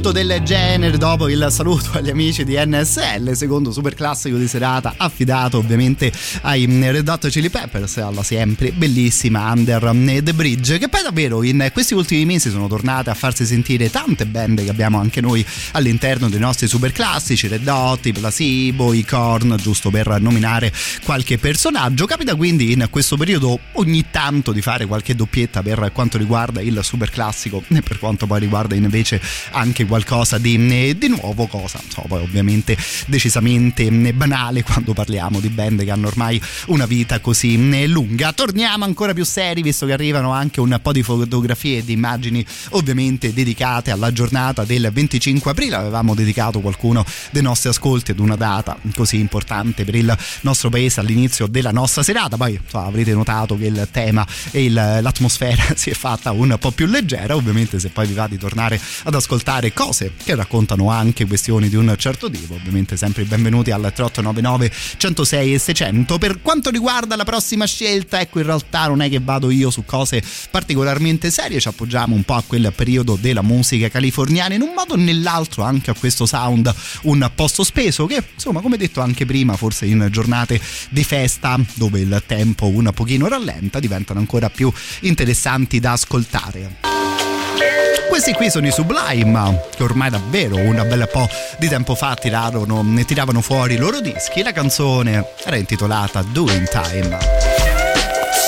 Con un ascolto del genere dopo il saluto agli amici di NSL, secondo super classico di serata affidato ovviamente ai Red Hot Chili Peppers alla sempre bellissima Under the Bridge che poi davvero in questi ultimi mesi sono tornate a farsi sentire tante band che abbiamo anche noi all'interno dei nostri super classici, Red Hot, i Placebo, i Korn, giusto per nominare qualche personaggio. Capita quindi in questo periodo ogni tanto di fare qualche doppietta per quanto riguarda il super classico e per quanto poi riguarda invece anche qualcosa di, di nuovo, cosa so, ovviamente decisamente banale quando parliamo di band che hanno ormai una vita così lunga. Torniamo ancora più seri visto che arrivano anche un po' di fotografie e di immagini ovviamente dedicate alla giornata del 25 aprile. Avevamo dedicato qualcuno dei nostri ascolti ad una data così importante per il nostro paese all'inizio della nostra serata. Poi so, avrete notato che il tema e il- l'atmosfera si è fatta un po' più leggera. Ovviamente se poi vi va di tornare ad ascoltare cose che raccontano anche questioni di un certo tipo, ovviamente sempre benvenuti al 3899 106 e 600. Per quanto riguarda la prossima scelta, ecco in realtà non è che vado io su cose particolarmente serie, ci appoggiamo un po' a quel periodo della musica californiana in un modo o nell'altro anche a questo sound un po' sospeso che insomma come detto anche prima forse in giornate di festa dove il tempo un pochino rallenta diventano ancora più interessanti da ascoltare. Questi qui sono i Sublime, che ormai davvero un bel po' di tempo fa tirarono, ne tiravano fuori i loro dischi. La canzone era intitolata Doing Time.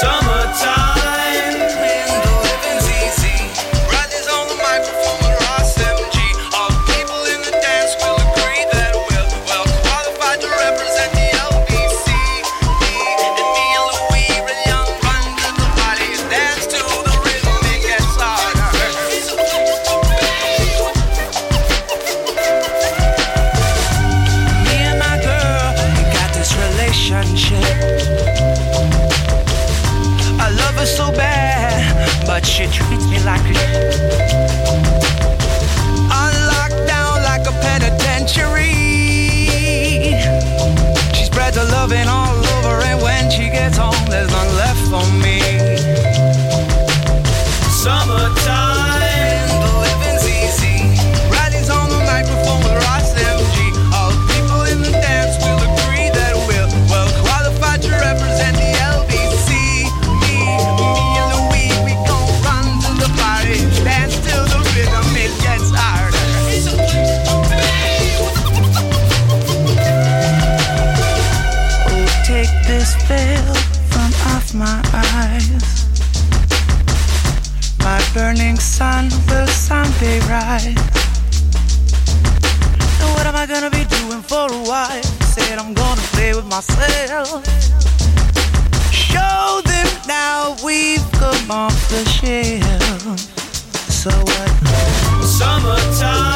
Summertime myself. Show them now we've come off the shelf. So what? Summertime,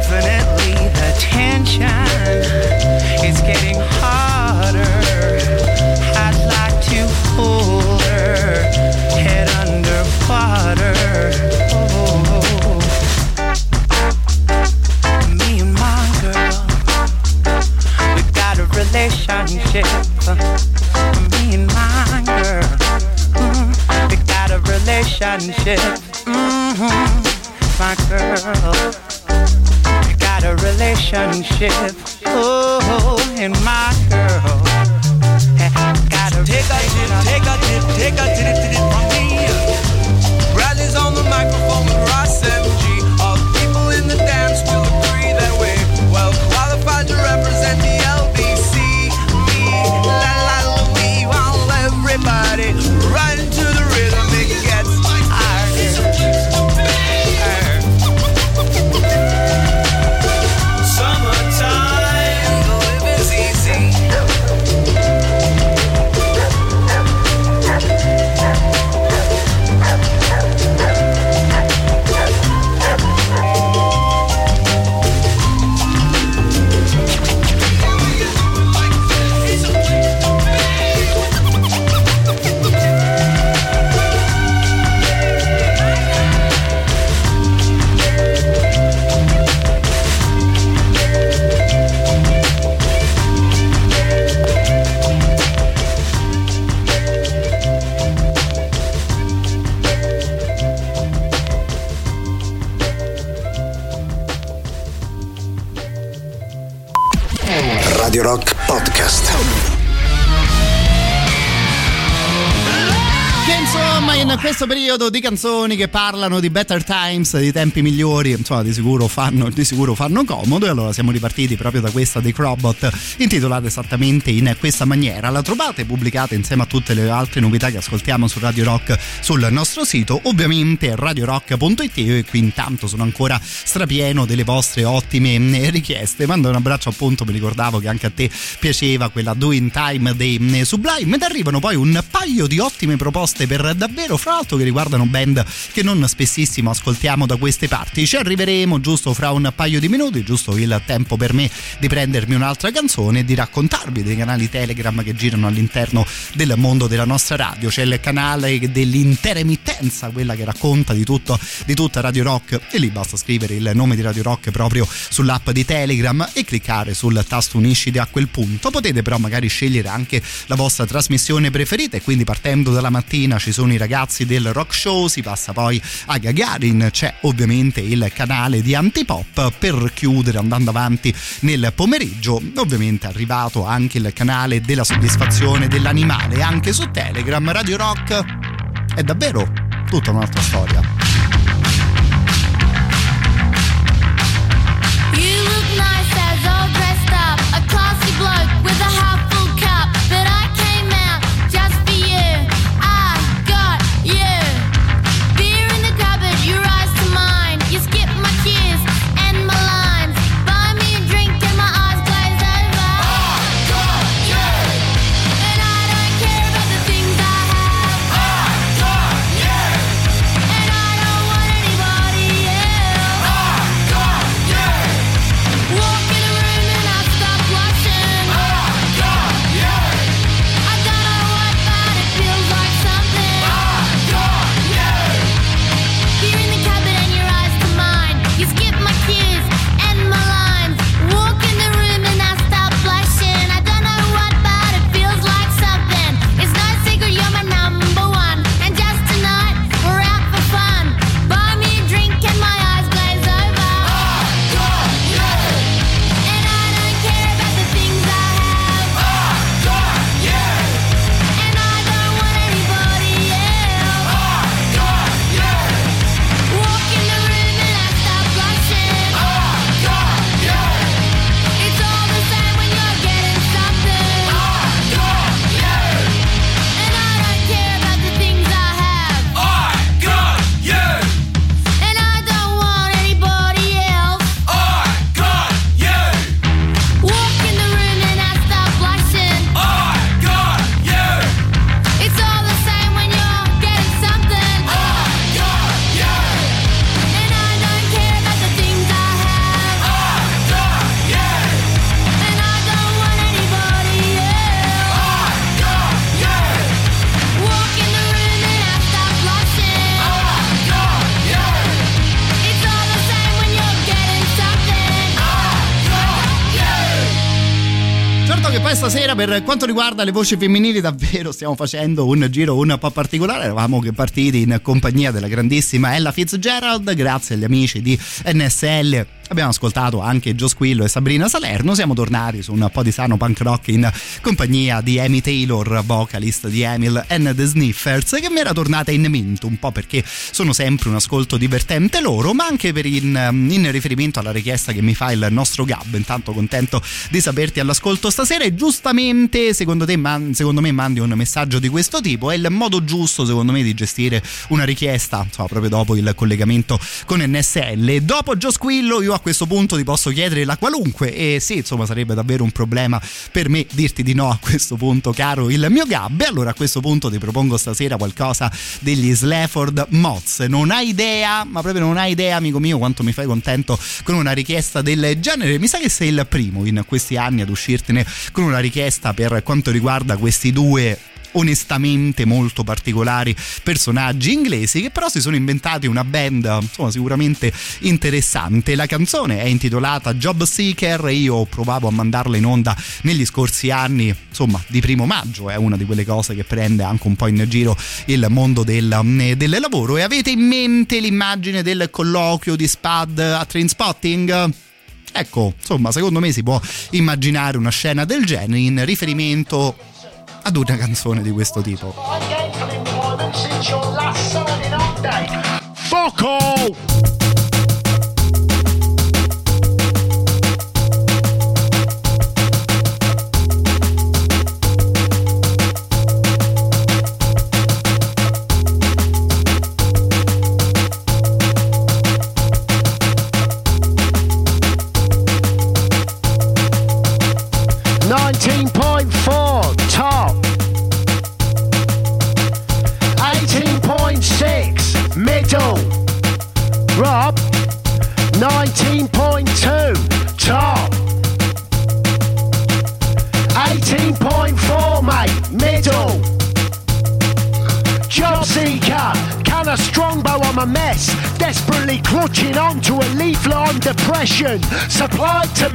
definitely. The tension is getting harder. I'd like to hold her head under water. Oh. Me and my girl, we got a relationship. Me and my girl, mm, we got a relationship. hmm My girl, relationship. Oh, and my girl, got a take a tip, take a tip, take a tip, tip from me. Bradley's on the microphone questo periodo di canzoni che parlano di better times, di tempi migliori, insomma di sicuro fanno, di sicuro fanno comodo e allora siamo ripartiti proprio da questa dei Crobot intitolata esattamente in questa maniera. La trovate pubblicata insieme a tutte le altre novità che ascoltiamo su Radio Rock sul nostro sito, ovviamente radiorock.it e qui intanto sono ancora strapieno delle vostre ottime richieste. Mando un abbraccio appunto, mi ricordavo che anche a te piaceva quella Doing Time dei Sublime ed arrivano poi un paio di ottime proposte per davvero, fra l'altro che riguardano band che non spessissimo ascoltiamo da queste parti. Ci arriveremo giusto fra un paio di minuti, giusto il tempo per me di prendermi un'altra canzone e di raccontarvi dei canali Telegram che girano all'interno del mondo della nostra radio. C'è il canale dell'intera emittenza, quella che racconta di tutto, di tutta Radio Rock e lì basta scrivere il nome di Radio Rock proprio sull'app di Telegram e cliccare sul tasto unisciti a quel punto. Potete però magari scegliere anche la vostra trasmissione preferita e quindi partendo dalla mattina ci sono i ragazzi del rock show, si passa poi a Gagarin, c'è ovviamente il canale di Antipop per chiudere andando avanti nel pomeriggio, ovviamente è arrivato anche il canale della soddisfazione dell'animale anche su Telegram, Radio Rock. È davvero tutta un'altra storia. Stasera per quanto riguarda le voci femminili davvero stiamo facendo un giro un po' particolare, eravamo partiti in compagnia della grandissima Ella Fitzgerald, grazie agli amici di NSL Abbiamo ascoltato anche Gio Squillo e Sabrina Salerno. Siamo tornati su un po' di sano punk rock in compagnia di Amy Taylor, vocalist di Emil and the Sniffers, che mi era tornata in mente un po' perché sono sempre un ascolto divertente loro, ma anche in, in riferimento alla richiesta che mi fa il nostro Gab. Intanto contento di saperti all'ascolto stasera. E giustamente, secondo te, man, secondo me, mandi un messaggio di questo tipo. È il modo giusto, secondo me, di gestire una richiesta, insomma, proprio dopo il collegamento con NSL. Dopo Gio Squillo, io a questo punto ti posso chiedere la qualunque e sì, insomma, sarebbe davvero un problema per me dirti di no a questo punto, caro il mio Gabbe. Allora a questo punto ti propongo stasera qualcosa degli Slefford Mods. Non hai idea, ma proprio non hai idea, amico mio, quanto mi fai contento con una richiesta del genere. Mi sa che sei il primo in questi anni ad uscirtene con una richiesta per quanto riguarda questi due onestamente molto particolari personaggi inglesi che però si sono inventati una band insomma sicuramente interessante la canzone è intitolata Job Seeker io provavo a mandarla in onda negli scorsi anni insomma di primo maggio è una di quelle cose che prende anche un po' in giro il mondo del, del lavoro e avete in mente l'immagine del colloquio di Spad a Trainspotting? Ecco, insomma, secondo me si può immaginare una scena del genere in riferimento ad una canzone di questo tipo. Fuck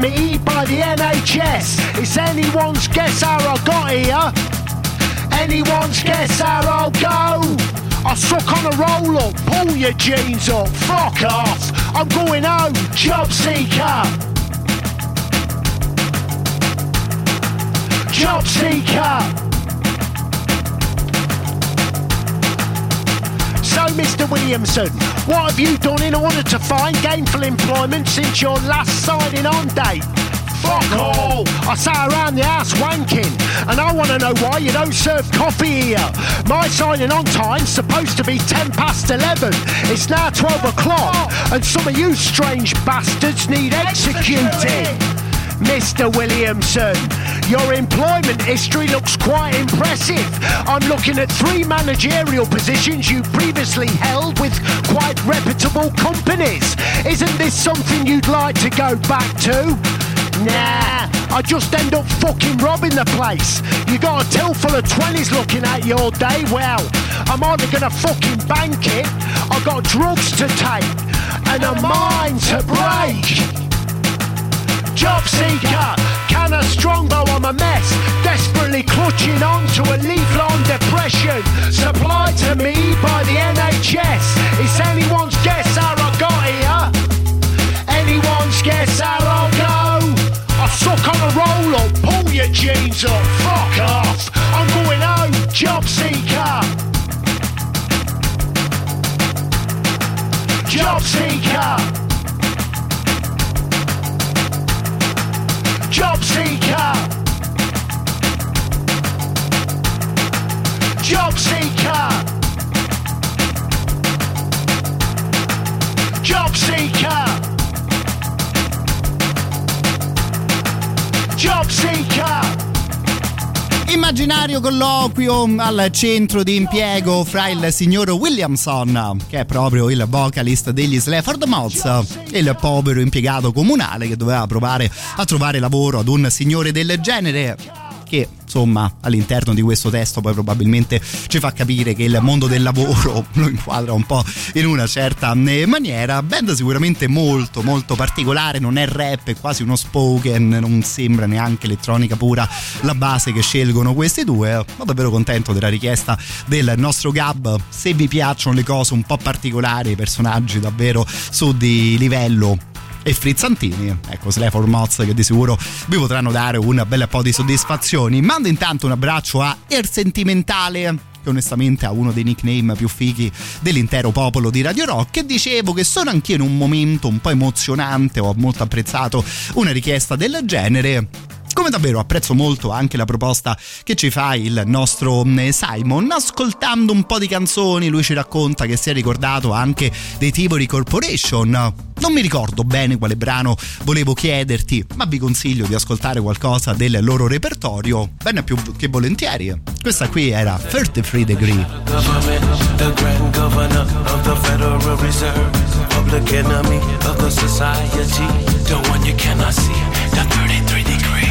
me by the NHS. It's anyone's guess how I got here. Anyone's guess how I'll go. I suck on a roll up, pull your jeans up, fuck off. I'm going home, job seeker. Job seeker. So, Mr. Williamson, what have you done in order to find gainful employment since your last signing on date? Fuck all! I sat around the house wanking, and I want to know why you don't serve coffee here. My signing on time's supposed to be 10 past 11. It's now 12 o'clock, and some of you strange bastards need executing. Mr. Williamson, your employment history looks quite impressive. I'm looking at three managerial positions you previously held with quite reputable companies. Isn't this something you'd like to go back to? Nah, I just end up fucking robbing the place. You got a till full of 20s looking at you all day. Well, I'm either gonna fucking bank it, I've got drugs to take, and a mind to break. Job seeker, can a strongbow I'm a mess, desperately clutching on to a leaf-long depression, supplied to me by the NHS. It's anyone's guess how I got here. Anyone's guess how I'll go. I suck on a roll up, pull your jeans up, fuck off. I'm going home, job seeker. Job seeker. Seeker. Job seeker. Job seeker. Job seeker. Immaginario colloquio al centro di impiego fra il signor Williamson, che è proprio il vocalist degli Slafford Mods, e il povero impiegato comunale che doveva provare a trovare lavoro ad un signore del genere che insomma all'interno di questo testo poi probabilmente ci fa capire che il mondo del lavoro lo inquadra un po' in una certa eh, maniera. Band sicuramente molto molto particolare, non è rap, è quasi uno spoken, non sembra neanche elettronica pura la base che scelgono questi due. Sono davvero contento della richiesta del nostro Gab. Se vi piacciono le cose un po' particolari, i personaggi davvero su di livello e frizzantini. Ecco, Slefor Moz che di sicuro vi potranno dare un bel po' di soddisfazioni. Mando intanto un abbraccio a Er Sentimentale che onestamente ha uno dei nickname più fighi dell'intero popolo di Radio Rock e dicevo che sono anch'io in un momento un po' emozionante, ho molto apprezzato una richiesta del genere come davvero apprezzo molto anche la proposta che ci fa il nostro Simon, ascoltando un po' di canzoni, lui ci racconta che si è ricordato anche dei Tivoli Corporation. Non mi ricordo bene quale brano volevo chiederti, ma vi consiglio di ascoltare qualcosa del loro repertorio, bene più che volentieri. Questa qui era 33 Degree. the grand governor of the Federal Reserve, public enemy of the society, the one you cannot see, the 33 degree.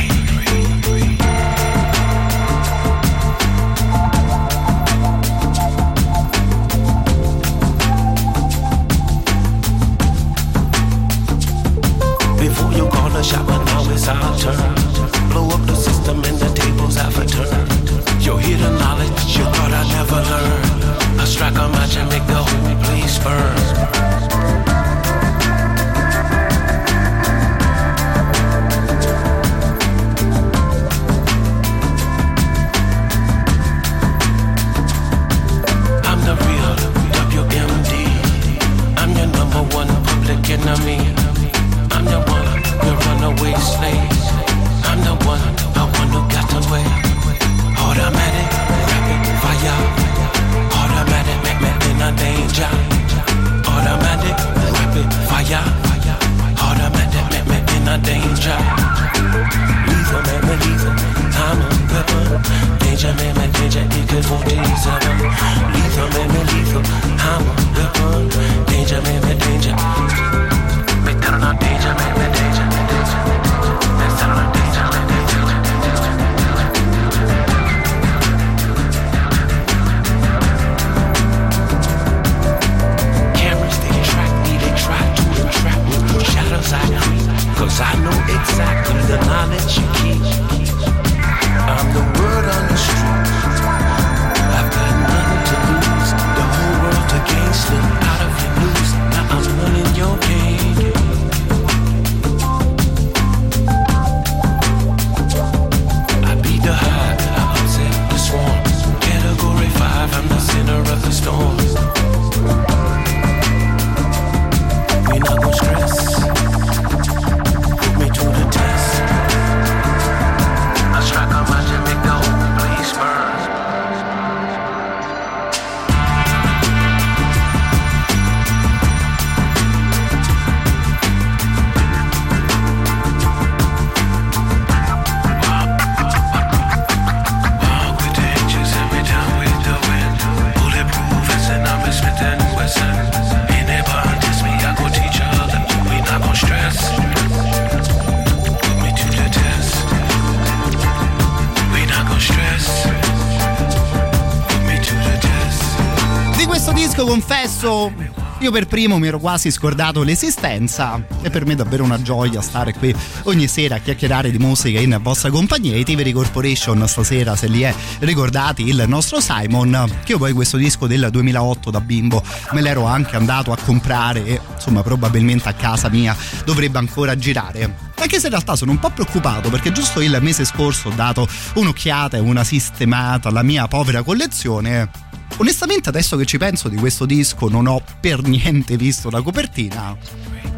Confesso io per primo mi ero quasi scordato l'esistenza e per me è davvero una gioia stare qui ogni sera a chiacchierare di musica in vostra compagnia. I Tiveri Corporation stasera se li è ricordati il nostro Simon che io poi questo disco del 2008 da bimbo me l'ero anche andato a comprare e insomma probabilmente a casa mia dovrebbe ancora girare. Anche se in realtà sono un po' preoccupato perché giusto il mese scorso ho dato un'occhiata e una sistemata alla mia povera collezione Onestamente adesso che ci penso di questo disco non ho per niente visto la copertina.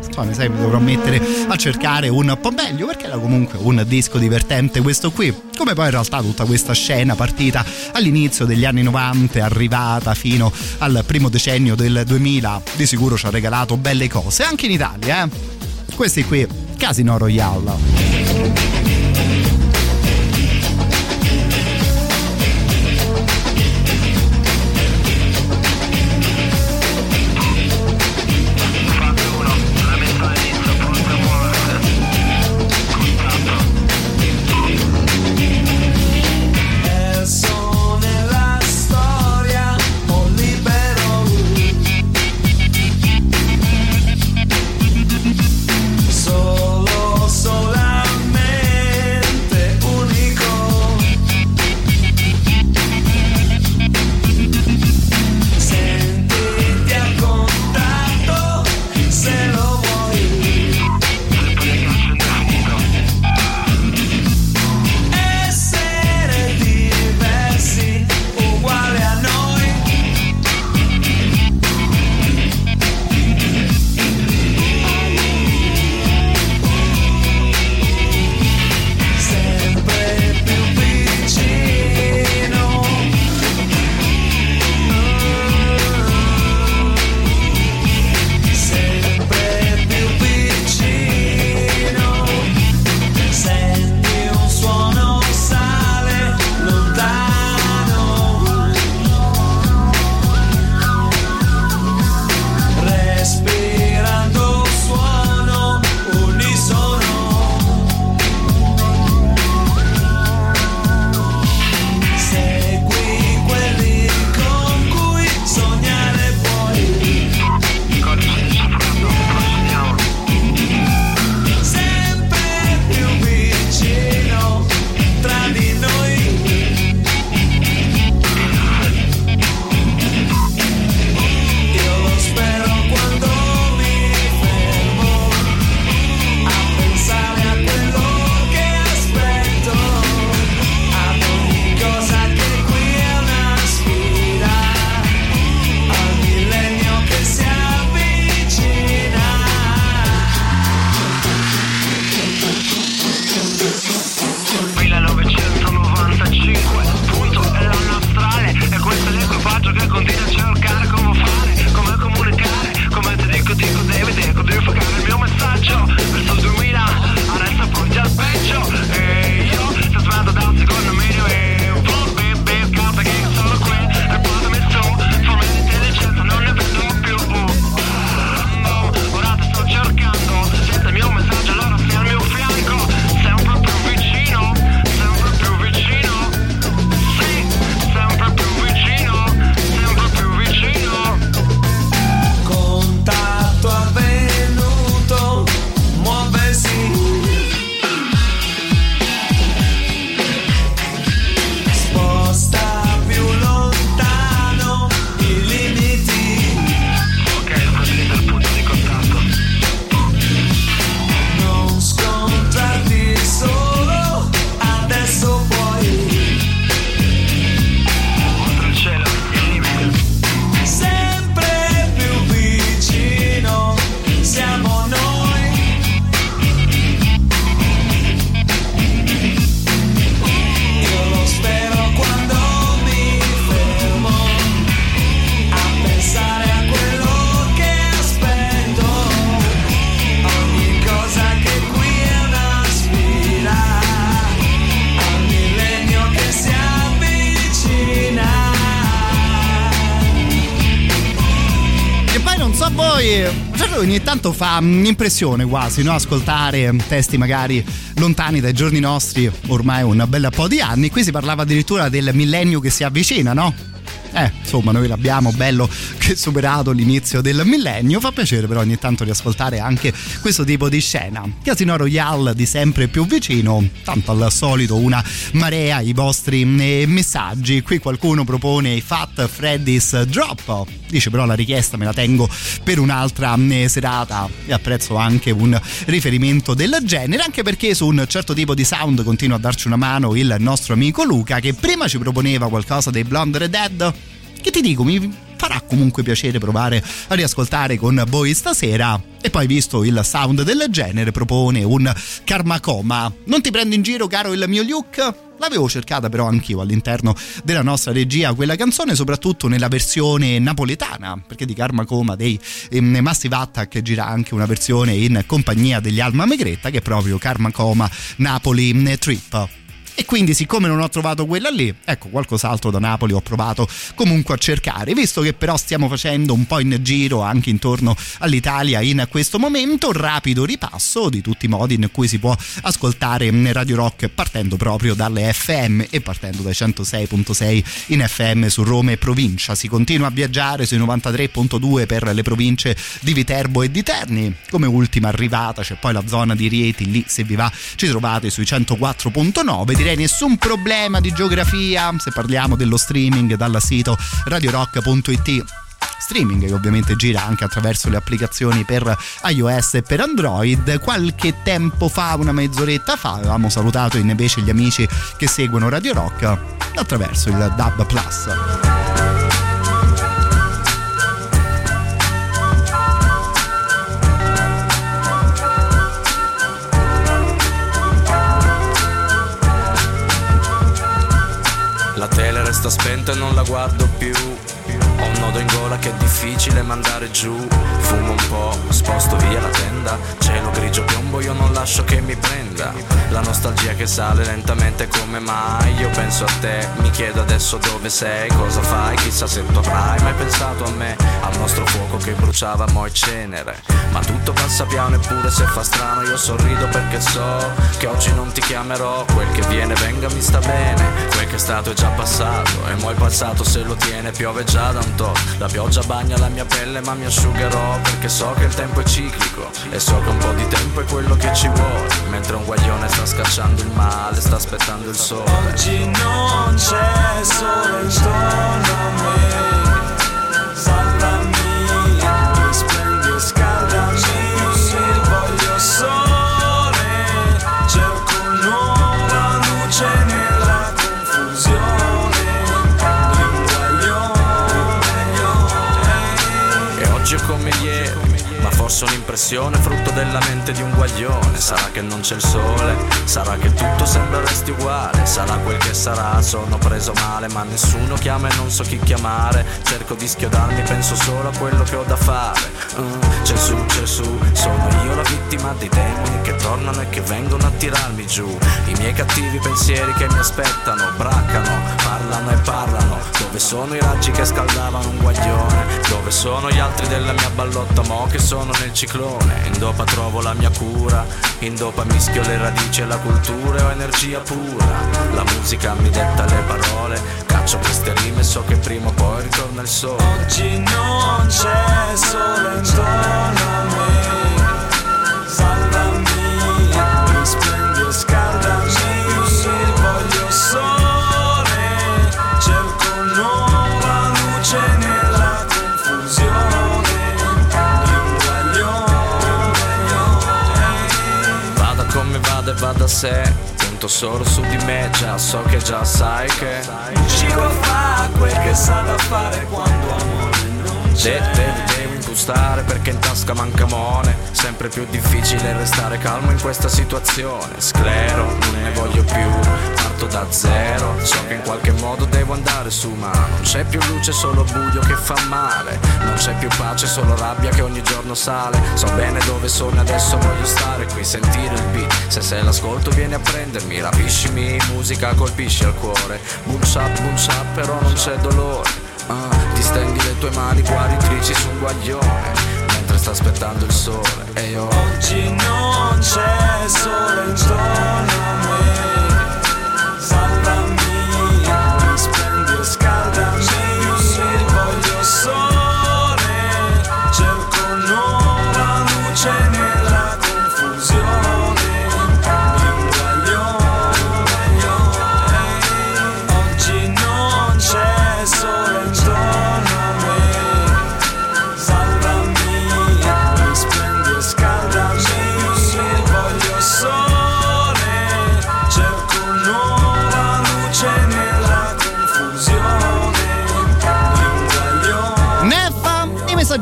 Insomma, mi sa che mi dovrò mettere a cercare un po' meglio perché era comunque un disco divertente questo qui. Come poi in realtà tutta questa scena partita all'inizio degli anni 90 è arrivata fino al primo decennio del 2000 di sicuro ci ha regalato belle cose anche in Italia, eh. Questi qui, Casino Royale. Un'impressione quasi, no? Ascoltare testi magari lontani dai giorni nostri, ormai un bel po' di anni. Qui si parlava addirittura del millennio che si avvicina, no? Eh, insomma, noi l'abbiamo bello che superato l'inizio del millennio. Fa piacere però ogni tanto riascoltare anche questo tipo di scena. Casino Royale di sempre più vicino, tanto al solito una marea i vostri eh, messaggi. Qui qualcuno propone i Fat Freddy's Drop. Dice però la richiesta me la tengo per un'altra eh, serata. E apprezzo anche un riferimento del genere, anche perché su un certo tipo di sound continua a darci una mano il nostro amico Luca che prima ci proponeva qualcosa dei Blonde Red che ti dico mi farà comunque piacere provare a riascoltare con voi stasera. E poi visto il sound del genere propone un Karma Coma. Non ti prendo in giro caro il mio Luke L'avevo cercata però anch'io all'interno della nostra regia quella canzone, soprattutto nella versione napoletana, perché di Karma Coma dei ehm, Massive Attack gira anche una versione in compagnia degli Alma Megretta che è proprio Karma Coma Napoli mm, Trip. E quindi, siccome non ho trovato quella lì, ecco, qualcos'altro da Napoli ho provato comunque a cercare. Visto che però stiamo facendo un po' in giro anche intorno all'Italia in questo momento, rapido ripasso di tutti i modi in cui si può ascoltare Radio Rock partendo proprio dalle FM e partendo dai 106.6 in FM su Roma e provincia. Si continua a viaggiare sui 93.2 per le province di Viterbo e di Terni. Come ultima arrivata c'è poi la zona di Rieti, lì se vi va ci trovate sui 104.9 direi nessun problema di geografia se parliamo dello streaming dal sito radiorock.it streaming che ovviamente gira anche attraverso le applicazioni per iOS e per Android. Qualche tempo fa, una mezz'oretta fa, avevamo salutato invece gli amici che seguono Radio Rock attraverso il DAB Plus. Resta spenta e non la guardo più. Ho un nodo in gola che è difficile mandare giù. Fumo un po', sposto via la tenda. Cielo grigio piombo, io non lascio che mi prenda. La nostalgia che sale lentamente come mai. Io penso a te, mi chiedo adesso dove sei, cosa fai, chissà se tu avrai mai pensato a me. Al nostro fuoco che bruciava mo' e cenere. Ma tutto passa piano eppure se fa strano io sorrido perché so che oggi non ti chiamerò. Quel che viene venga mi sta bene. Quel che è stato è già passato e mo' il passato se lo tiene piove già da un tot. La pioggia bagna la mia pelle ma mi asciugherò perché so che il tempo è ciclico e so che un po' di tempo è quello che ci vuole. Mentre un guaglione sta scacciando il male, sta aspettando il sole. Oggi non c'è sole intorno a me. Salvami, risplendi e scaldami. Voglio sole, cerco nuova luce nella confusione. Un guaglione E oggi è come ieri, ma forse un'impressione frutto della mente di un guaglione. Sarà che non c'è il sole, sarà che tutto sembra resti uguale, sarà quel che sarà, sono preso male, ma nessuno chiama e non so chi chiamare. Cerco di schiodarmi, penso solo a quello che ho da fare. Mm, c'è su, sono io la vittima dei demoni che tornano e che vengono a tirarmi giù. I miei cattivi pensieri che mi aspettano, braccano, parlano e parlano. Dove sono i raggi che scaldavano un guaglione? Dove sono gli altri della mia ballotta mo che sono nel ciclone? In dopa trovo la mia cura, in dopa mischio le radici e la cultura. E ho energia pura. La musica mi detta le parole, caccio queste rime so che prima o poi ritorna il sole. Oggi non c'è sole intorno a me vada e vada a sé, punto solo su di me, già so che già sai che Giro fa quel che sa da fare quando amore non c'è De- devi, devi impostare perché in tasca manca mone Sempre più difficile restare calmo in questa situazione. Sclero, non ne voglio più, parto da zero. So che in qualche modo devo andare su ma non c'è più luce, solo buio che fa male. Non c'è più pace, solo rabbia che ogni giorno sale. So bene dove sono adesso voglio stare qui, sentire il beat. Se sei l'ascolto vieni a prendermi, rapiscimi, musica colpisci al cuore. Boom shap, boom shap, però non c'è dolore. Ah, distendi le tue mani guaritrici su un guaglione sta aspettando il sole. E io Oggi non c'è sole intorno a me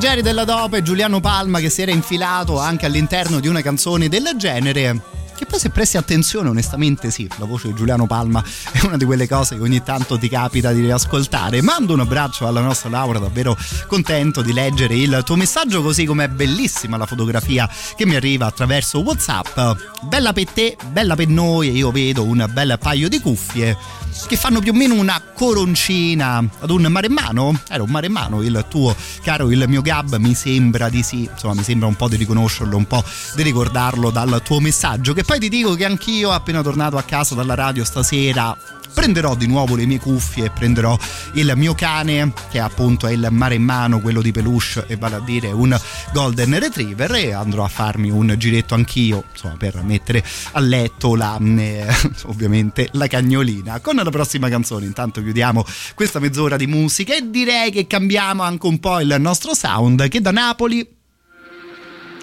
i messaggeri della Dopo e Giuliano Palma che si era infilato anche all'interno di una canzone del genere. Che poi se presti attenzione, onestamente sì, la voce di Giuliano Palma è una di quelle cose che ogni tanto ti capita di riascoltare. Mando un abbraccio alla nostra Laura, davvero contento di leggere il tuo messaggio, così come è bellissima la fotografia che mi arriva attraverso Whatsapp. Bella per te, bella per noi io vedo un bel paio di cuffie che fanno più o meno una coroncina ad un maremmano. Era un maremmano il tuo, caro il mio Gab, mi sembra di sì, insomma mi sembra un po' di riconoscerlo, un po' di ricordarlo dal tuo messaggio, che poi ti dico che anch'io appena tornato a casa dalla radio stasera prenderò di nuovo le mie cuffie e prenderò il mio cane che appunto è il maremmano quello di peluche e vale a dire un golden retriever e andrò a farmi un giretto anch'io insomma per mettere a letto la eh, ovviamente la cagnolina. Con la prossima canzone intanto chiudiamo questa mezz'ora di musica e direi che cambiamo anche un po' il nostro sound che da Napoli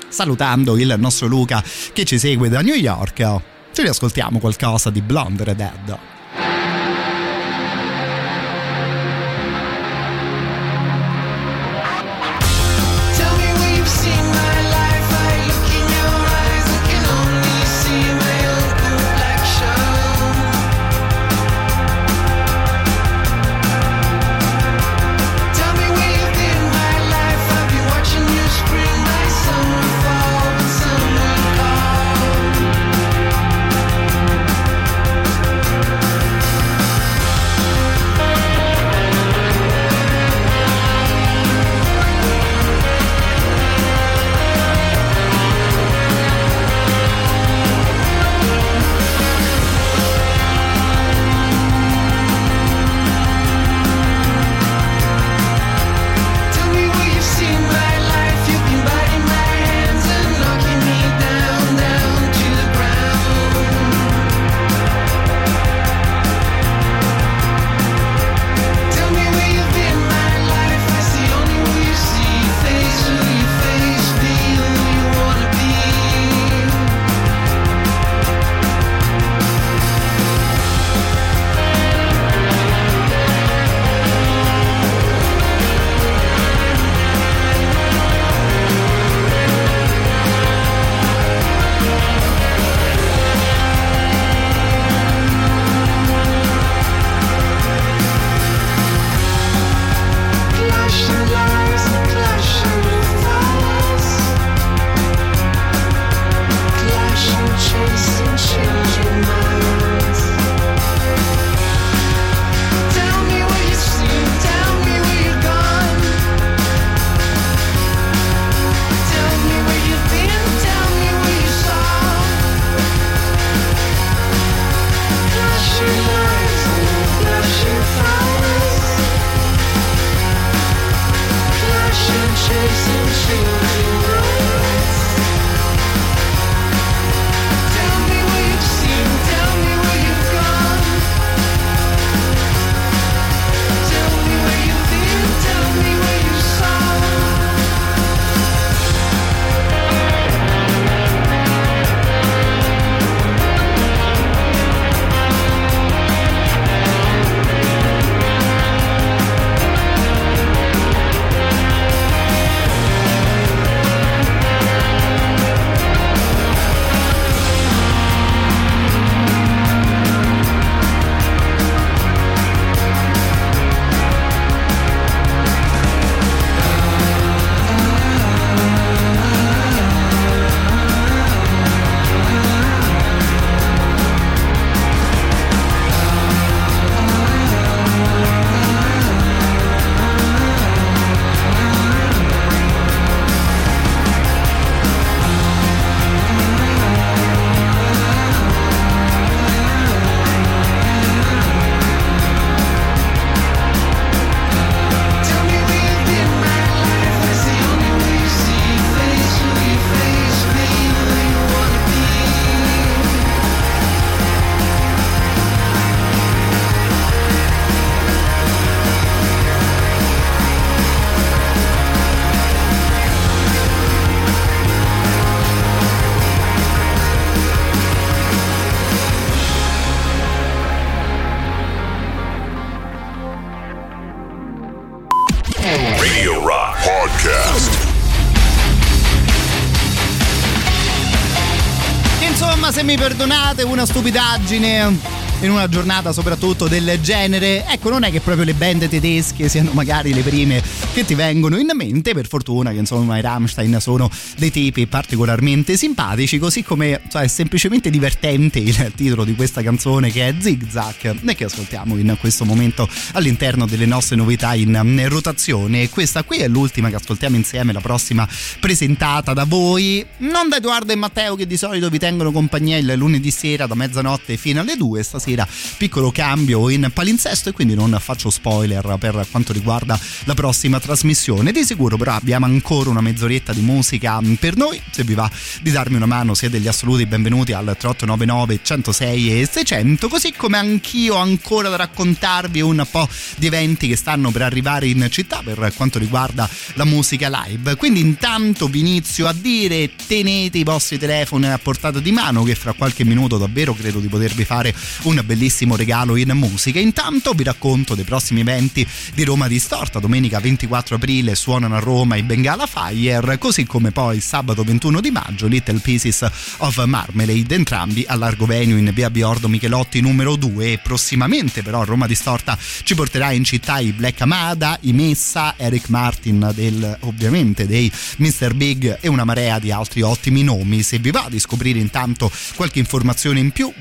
salutando il nostro Luca che ci segue da New York. Ci riascoltiamo qualcosa di Blonde Red Tell una stupidaggine in una giornata soprattutto del genere. Ecco, non è che proprio le band tedesche siano magari le prime che ti vengono in mente, per fortuna che insomma i Rammstein sono dei tipi particolarmente simpatici, così come cioè, è semplicemente divertente il titolo di questa canzone che è Zig Zag e che ascoltiamo in questo momento all'interno delle nostre novità in rotazione. Questa qui è l'ultima che ascoltiamo insieme, la prossima presentata da voi, non da Edoardo e Matteo che di solito vi tengono compagnia il lunedì sera da mezzanotte fino alle 2, stasera piccolo cambio in palinsesto e quindi non faccio spoiler per quanto riguarda la prossima trasmissione. Di sicuro però abbiamo ancora una mezz'oretta di musica per noi, se vi va di darmi una mano siete degli assoluti benvenuti al 3899 106 e 600, così come anch'io ancora da raccontarvi un po' di eventi che stanno per arrivare in città per quanto riguarda la musica live. Quindi intanto vi inizio a dire tenete i vostri telefoni a portata di mano che fra qualche minuto davvero credo di potervi fare un bellissimo regalo in musica. Intanto vi racconto dei prossimi eventi di Roma Distorta. Domenica 24 aprile suonano a Roma i Bengala Fire, così come poi sabato 21 di maggio Little Pieces of Marmalade, entrambi a Largo Venue in via Biordo Michelotti numero 2 e prossimamente però Roma Distorta ci porterà in città i Black Amada, i Messa, Eric Martin del, ovviamente dei Mr. Big e una marea di altri ottimi nomi. Se vi va di scoprire intanto qualche informazione in più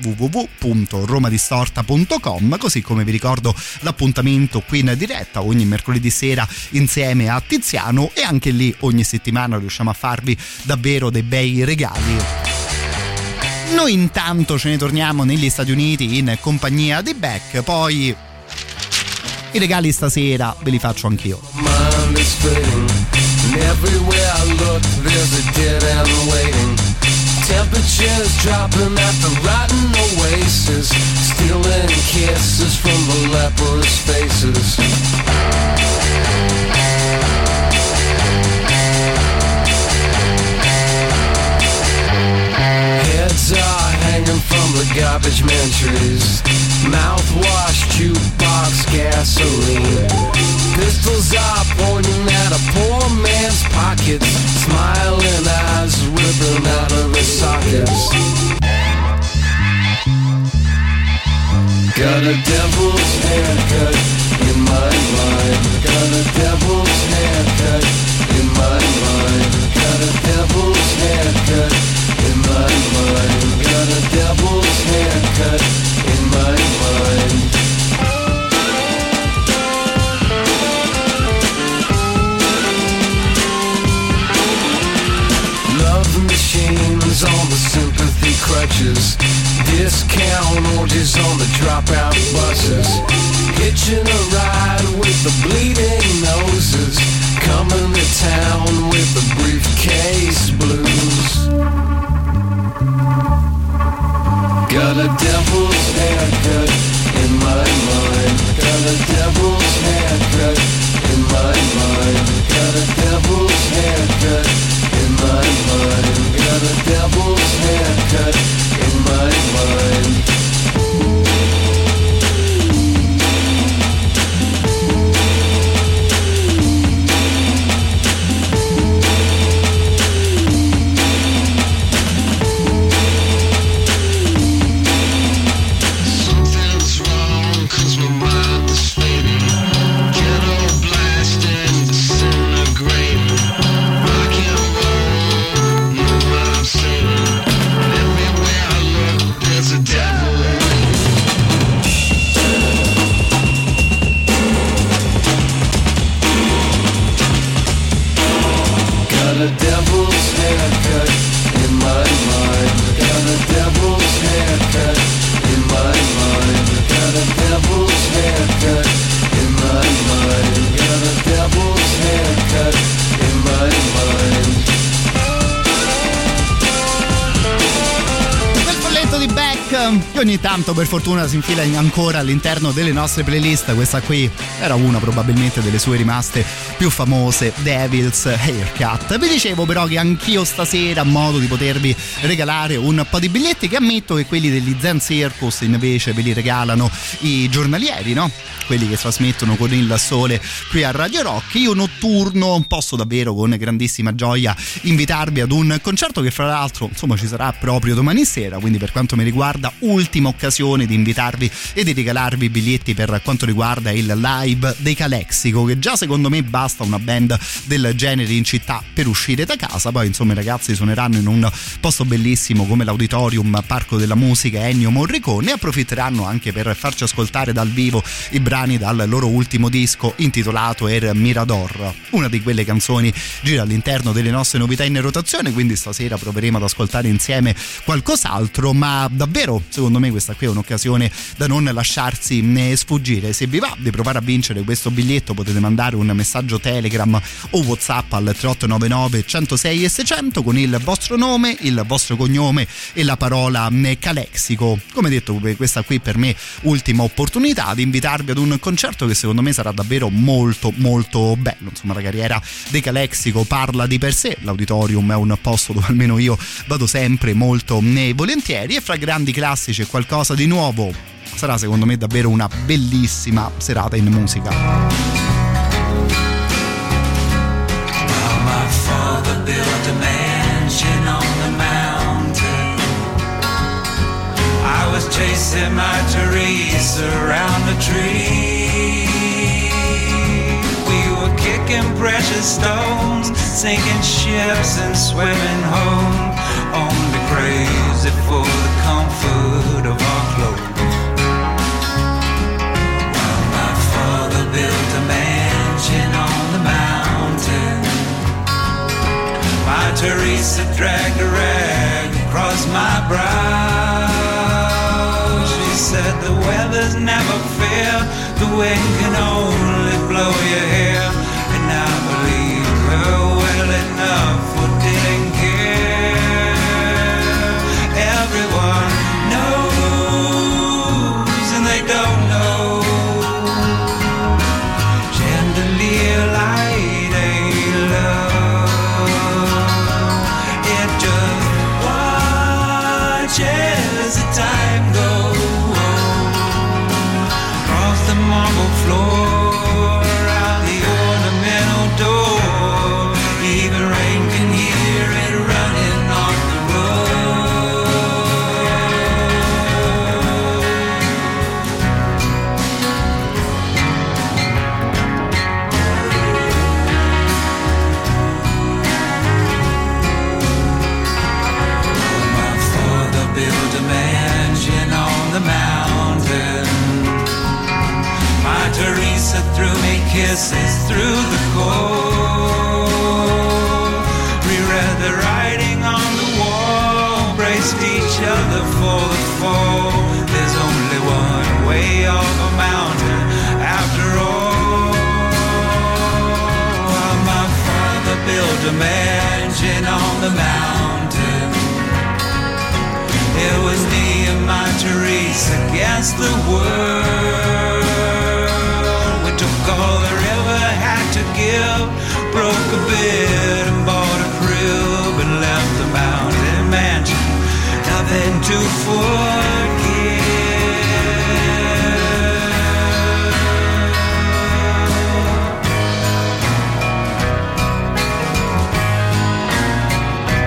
www.romadistorta.com così come vi ricordo l'appuntamento qui in diretta ogni mercoledì sera insieme a Tiziano e anche lì ogni settimana riusciamo a farvi davvero dei bei regali. Noi intanto ce ne torniamo negli Stati Uniti in compagnia di Beck, poi i regali stasera ve li faccio anch'io. mind is fading. And everywhere I look, there's a dead end waiting. Temperatures dropping at the rotten oasis, stealing kisses from the leprous faces. Heads are hanging from the garbage man trees. Mouthwash, jukebox, gasoline. Pistols are pointing at a poor man's pockets. Smiling eyes ripping out of his sockets. Got a devil's haircut in my mind. Got a devil's haircut in my mind. Got a devil's haircut in my mind. Got a devil's haircut machines on the sympathy crutches. Discount orgies on the dropout buses. Hitching a ride with the bleeding noses. Coming to town with the briefcase blues. Got a devil's haircut in my mind. Got a devil's haircut in my mind. Got a devil's haircut my mind. Got a devil's haircut in my mind. Che ogni tanto per fortuna si infila in- ancora all'interno delle nostre playlist. Questa qui era una probabilmente delle sue rimaste più famose, Devil's Haircut. Vi dicevo però che anch'io stasera, a modo di potervi regalare un po' di biglietti, che ammetto che quelli degli Zen Circus invece ve li regalano i giornalieri, no? Quelli che trasmettono con il sole qui a Radio Rock. Io notturno posso davvero con grandissima gioia invitarvi ad un concerto che fra l'altro insomma ci sarà proprio domani sera, quindi per quanto mi riguarda ultima occasione di invitarvi e di regalarvi biglietti per quanto riguarda il live dei Calexico, che già secondo me basta una band del genere in città per uscire da casa, poi insomma i ragazzi suoneranno in un posto bellissimo come l'Auditorium Parco della Musica Ennio Morricone e approfitteranno anche per farci ascoltare dal vivo i brani dal loro ultimo disco intitolato Er Mirador. Una di quelle canzoni gira all'interno delle nostre novità in rotazione, quindi stasera proveremo ad ascoltare insieme qualcos'altro, ma davvero secondo me questa qui è un'occasione da non lasciarsi né sfuggire. Se vi va di provare a vincere questo biglietto potete mandare un messaggio Telegram o WhatsApp al 3899 106 e 600 con il vostro nome, il vostro cognome e la parola eh, Calexico. Come detto, questa qui per me ultima opportunità di invitarvi ad un concerto che secondo me sarà davvero molto molto bello. Insomma, la carriera dei Calexico parla di per sé, l'auditorium è un posto dove almeno io vado sempre molto eh, volentieri e fra grandi classici qualcosa di nuovo sarà secondo me davvero una bellissima serata in musica. Chasing my Teresa around the tree. We were kicking precious stones, sinking ships and swimming home. Only crazy for the comfort built a mansion on the mountain. My Teresa dragged a rag across my brow. She said the weather's never fair, the wind can only blow your hair. Kisses through the cold. Reread the writing on the wall, braced each other for the fall. There's only one way off a mountain after all. My father built a mansion on the mountain. It was me and my Teresa against the world. Give, broke a bit and bought a crib and left the mountain mansion. Nothing to forget.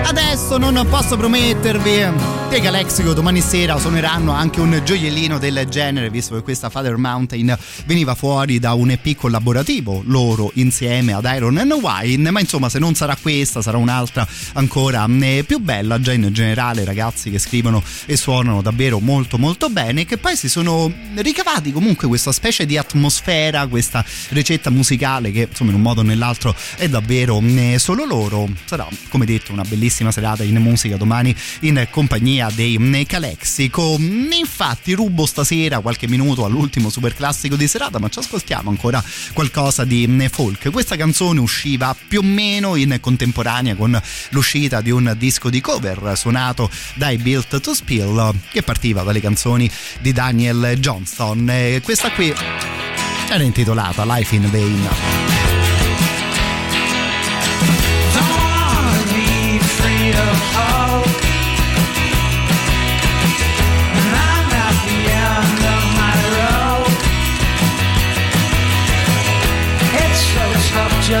Adesso non posso promettervi che Galexico domani sera suoneranno anche un gioiellino del genere, visto che questa Father Mountain veniva fuori da un EP collaborativo loro insieme ad Iron and Wine, ma insomma se non sarà questa sarà un'altra ancora eh, più bella, già in generale ragazzi che scrivono e suonano davvero molto molto bene, che poi si sono ricavati comunque questa specie di atmosfera, questa ricetta musicale che insomma in un modo o nell'altro è davvero eh, solo loro, sarà come detto una bellissima serata in musica domani in compagnia compagnia dei Calexico. Infatti rubo stasera qualche minuto all'ultimo super classico di serata, ma ci ascoltiamo ancora qualcosa di eh, folk. Questa canzone usciva più o meno in contemporanea con l'uscita di un disco di cover suonato dai Built to Spill che partiva dalle canzoni di Daniel Johnston. Questa qui era intitolata Life in Vain.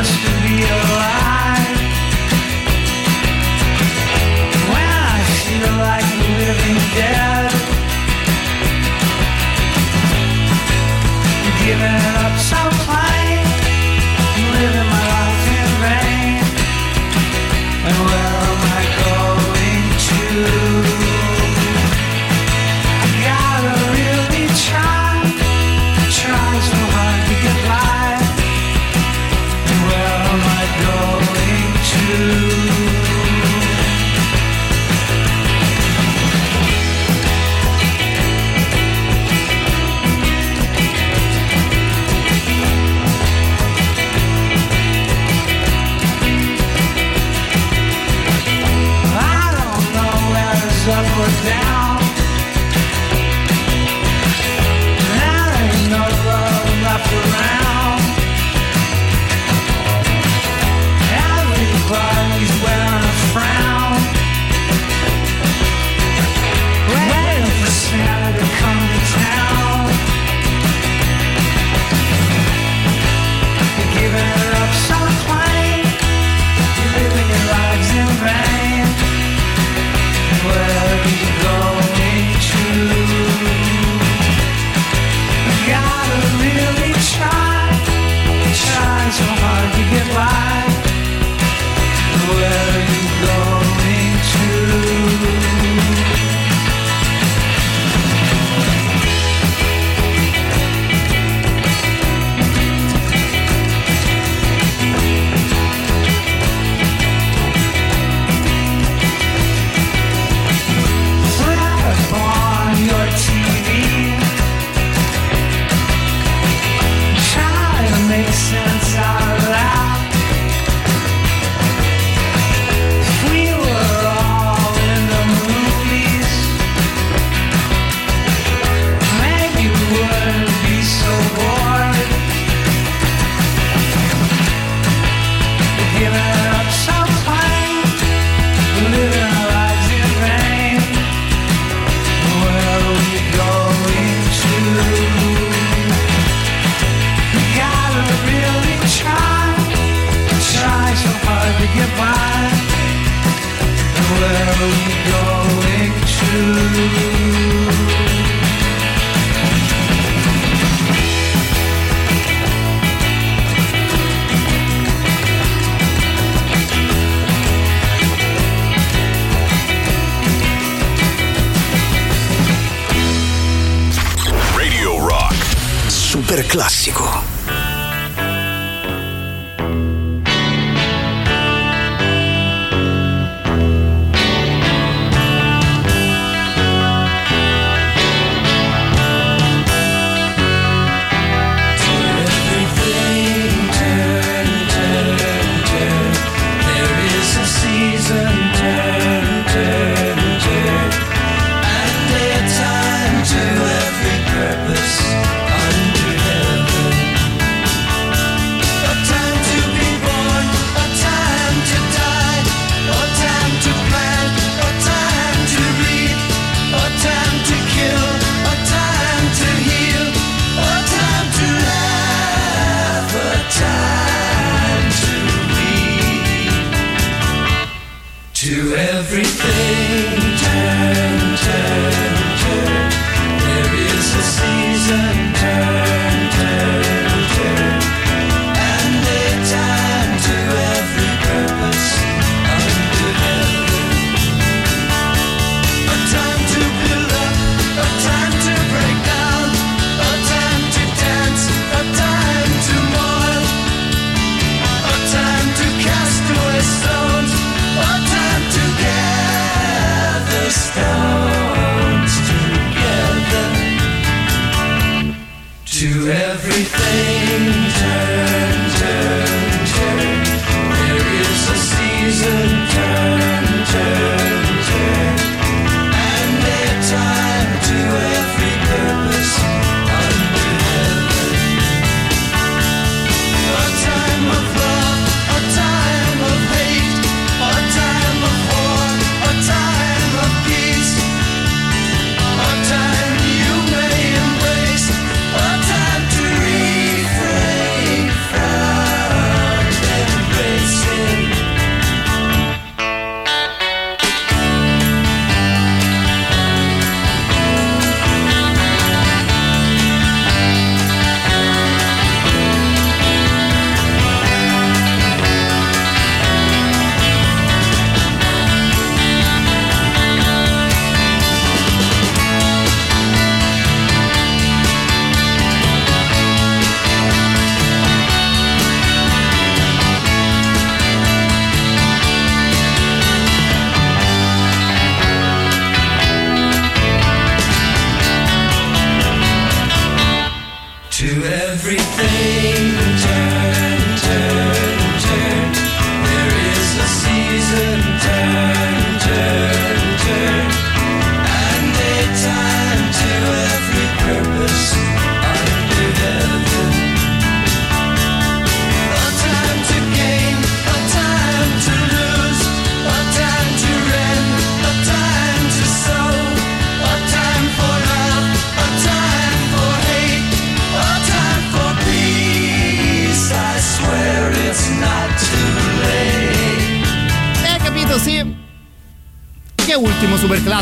just to everything turn, turn, turn. There is a season. Turn.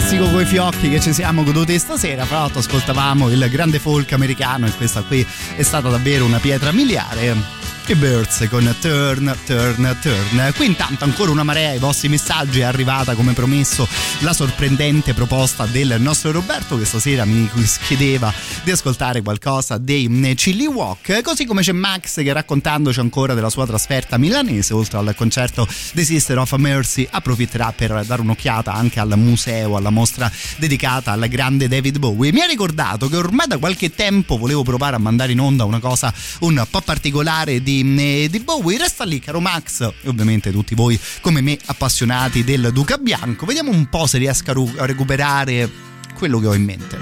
Classico coi fiocchi che ci siamo goduti stasera. Fra l'altro ascoltavamo il grande folk americano e questa qui è stata davvero una pietra miliare. I Birds con Turn, Turn, Turn. Qui intanto ancora una marea ai vostri messaggi è arrivata come promesso la sorprendente proposta del nostro Roberto che stasera mi chiedeva di ascoltare qualcosa dei Chili Walk, così come c'è Max che raccontandoci ancora della sua trasferta milanese oltre al concerto dei Sister of Mercy approfitterà per dare un'occhiata anche al museo, alla mostra dedicata al grande David Bowie. Mi ha ricordato che ormai da qualche tempo volevo provare a mandare in onda una cosa un po' particolare di, eh, di Bowie. Resta lì, caro Max, e ovviamente tutti voi come me appassionati del Duca Bianco. Vediamo un po' se riesco a ru- a recuperare quello che ho in mente.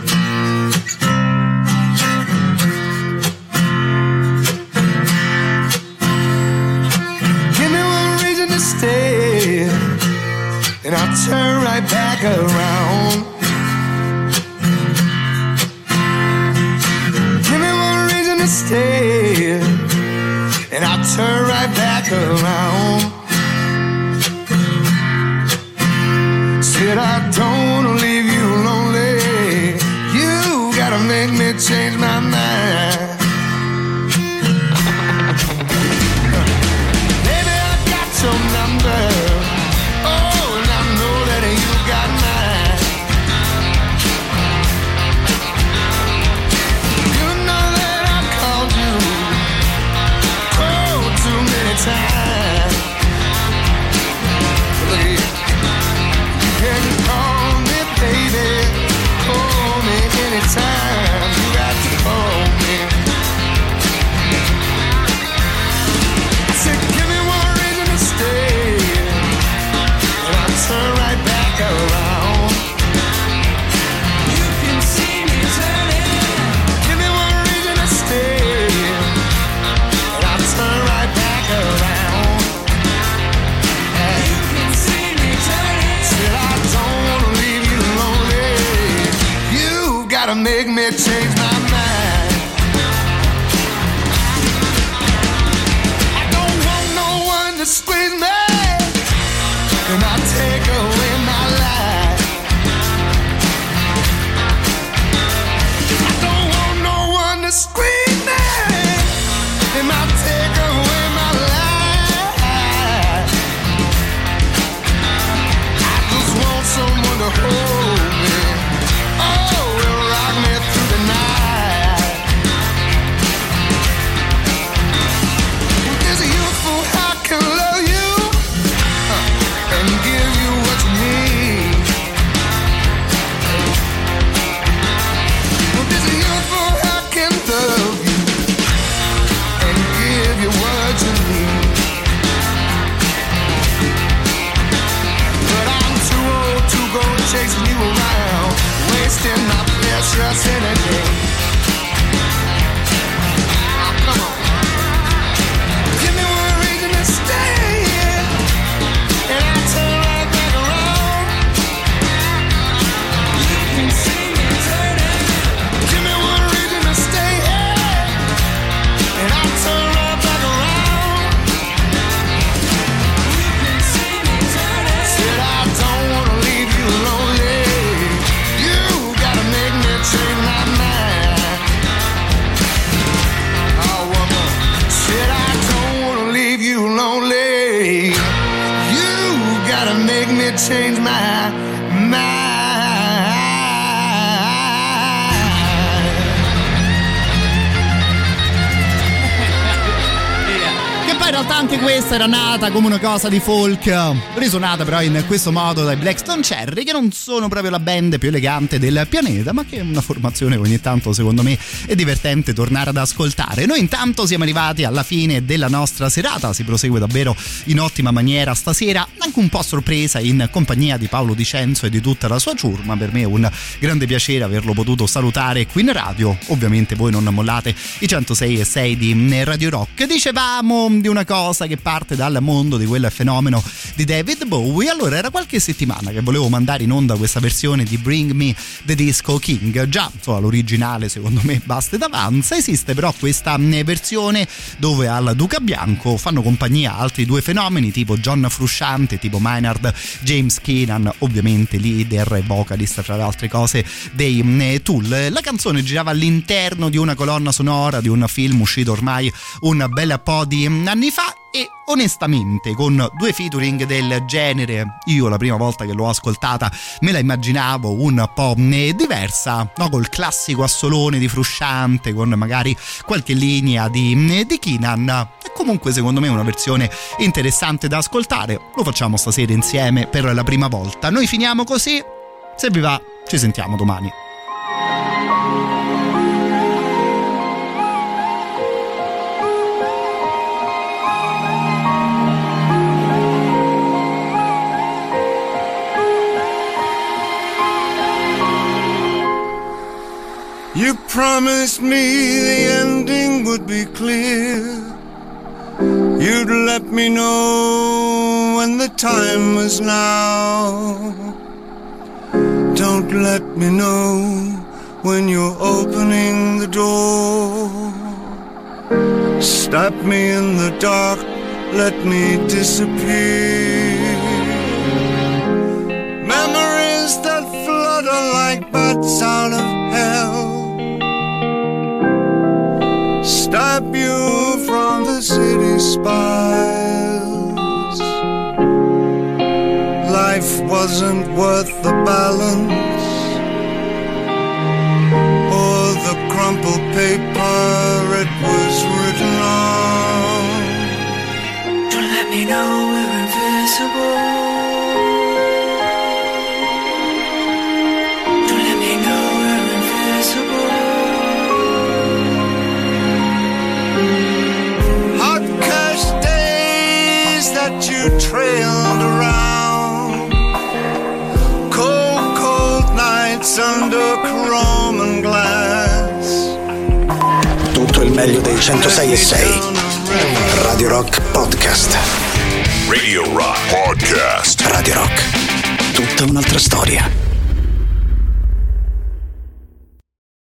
And I'll turn right back around. Give me one reason to stay, and I'll turn right back around. Said I don't wanna leave you lonely. You gotta make me change questa era nata come una cosa di folk, risuonata però in questo modo dai Blackstone Cherry, che non sono proprio la band più elegante del pianeta, ma che è una formazione che ogni tanto secondo me è divertente tornare ad ascoltare. Noi intanto siamo arrivati alla fine della nostra serata, si prosegue davvero in ottima maniera stasera, anche un po' sorpresa in compagnia di Paolo Dicenzo e di tutta la sua ciurma, per me è un grande piacere averlo potuto salutare qui in radio, ovviamente voi non mollate i 106 e 6 di Radio Rock. Dicevamo di una cosa che parte dal mondo di quel fenomeno di David Bowie. Allora, era qualche settimana che volevo mandare in onda questa versione di Bring Me the Disco King. Già, insomma, l'originale secondo me basta ed avanza. Esiste però questa mm, versione dove al Duca Bianco fanno compagnia altri due fenomeni tipo John Frusciante, tipo Maynard James Keenan, ovviamente leader e vocalist fra le altre cose dei mm, Tool. La canzone girava all'interno di una colonna sonora di un film uscito ormai un bel po' di mm, anni fa e onestamente con due featuring del genere io la prima volta che l'ho ascoltata me la immaginavo un po' diversa no? col classico assolone di Frusciante con magari qualche linea di, di Keenan. E comunque secondo me è una versione interessante da ascoltare. Lo facciamo stasera insieme per la prima volta. Noi finiamo così. Se vi va ci sentiamo domani You promised me the ending would be clear. You'd let me know when the time was now. Don't let me know when you're opening the door. Stop me in the dark, let me disappear. Memories that flutter like bats out of hell. Stop you from the city spiles. Life wasn't worth the balance or the crumpled paper it was written on. Don't let me know we're invisible. Trailed around. Cold, cold nights under chrome and glass. Tutto il meglio dei 106 e 6. Radio Rock Podcast. Radio Rock Podcast. Radio Rock. Tutta un'altra storia.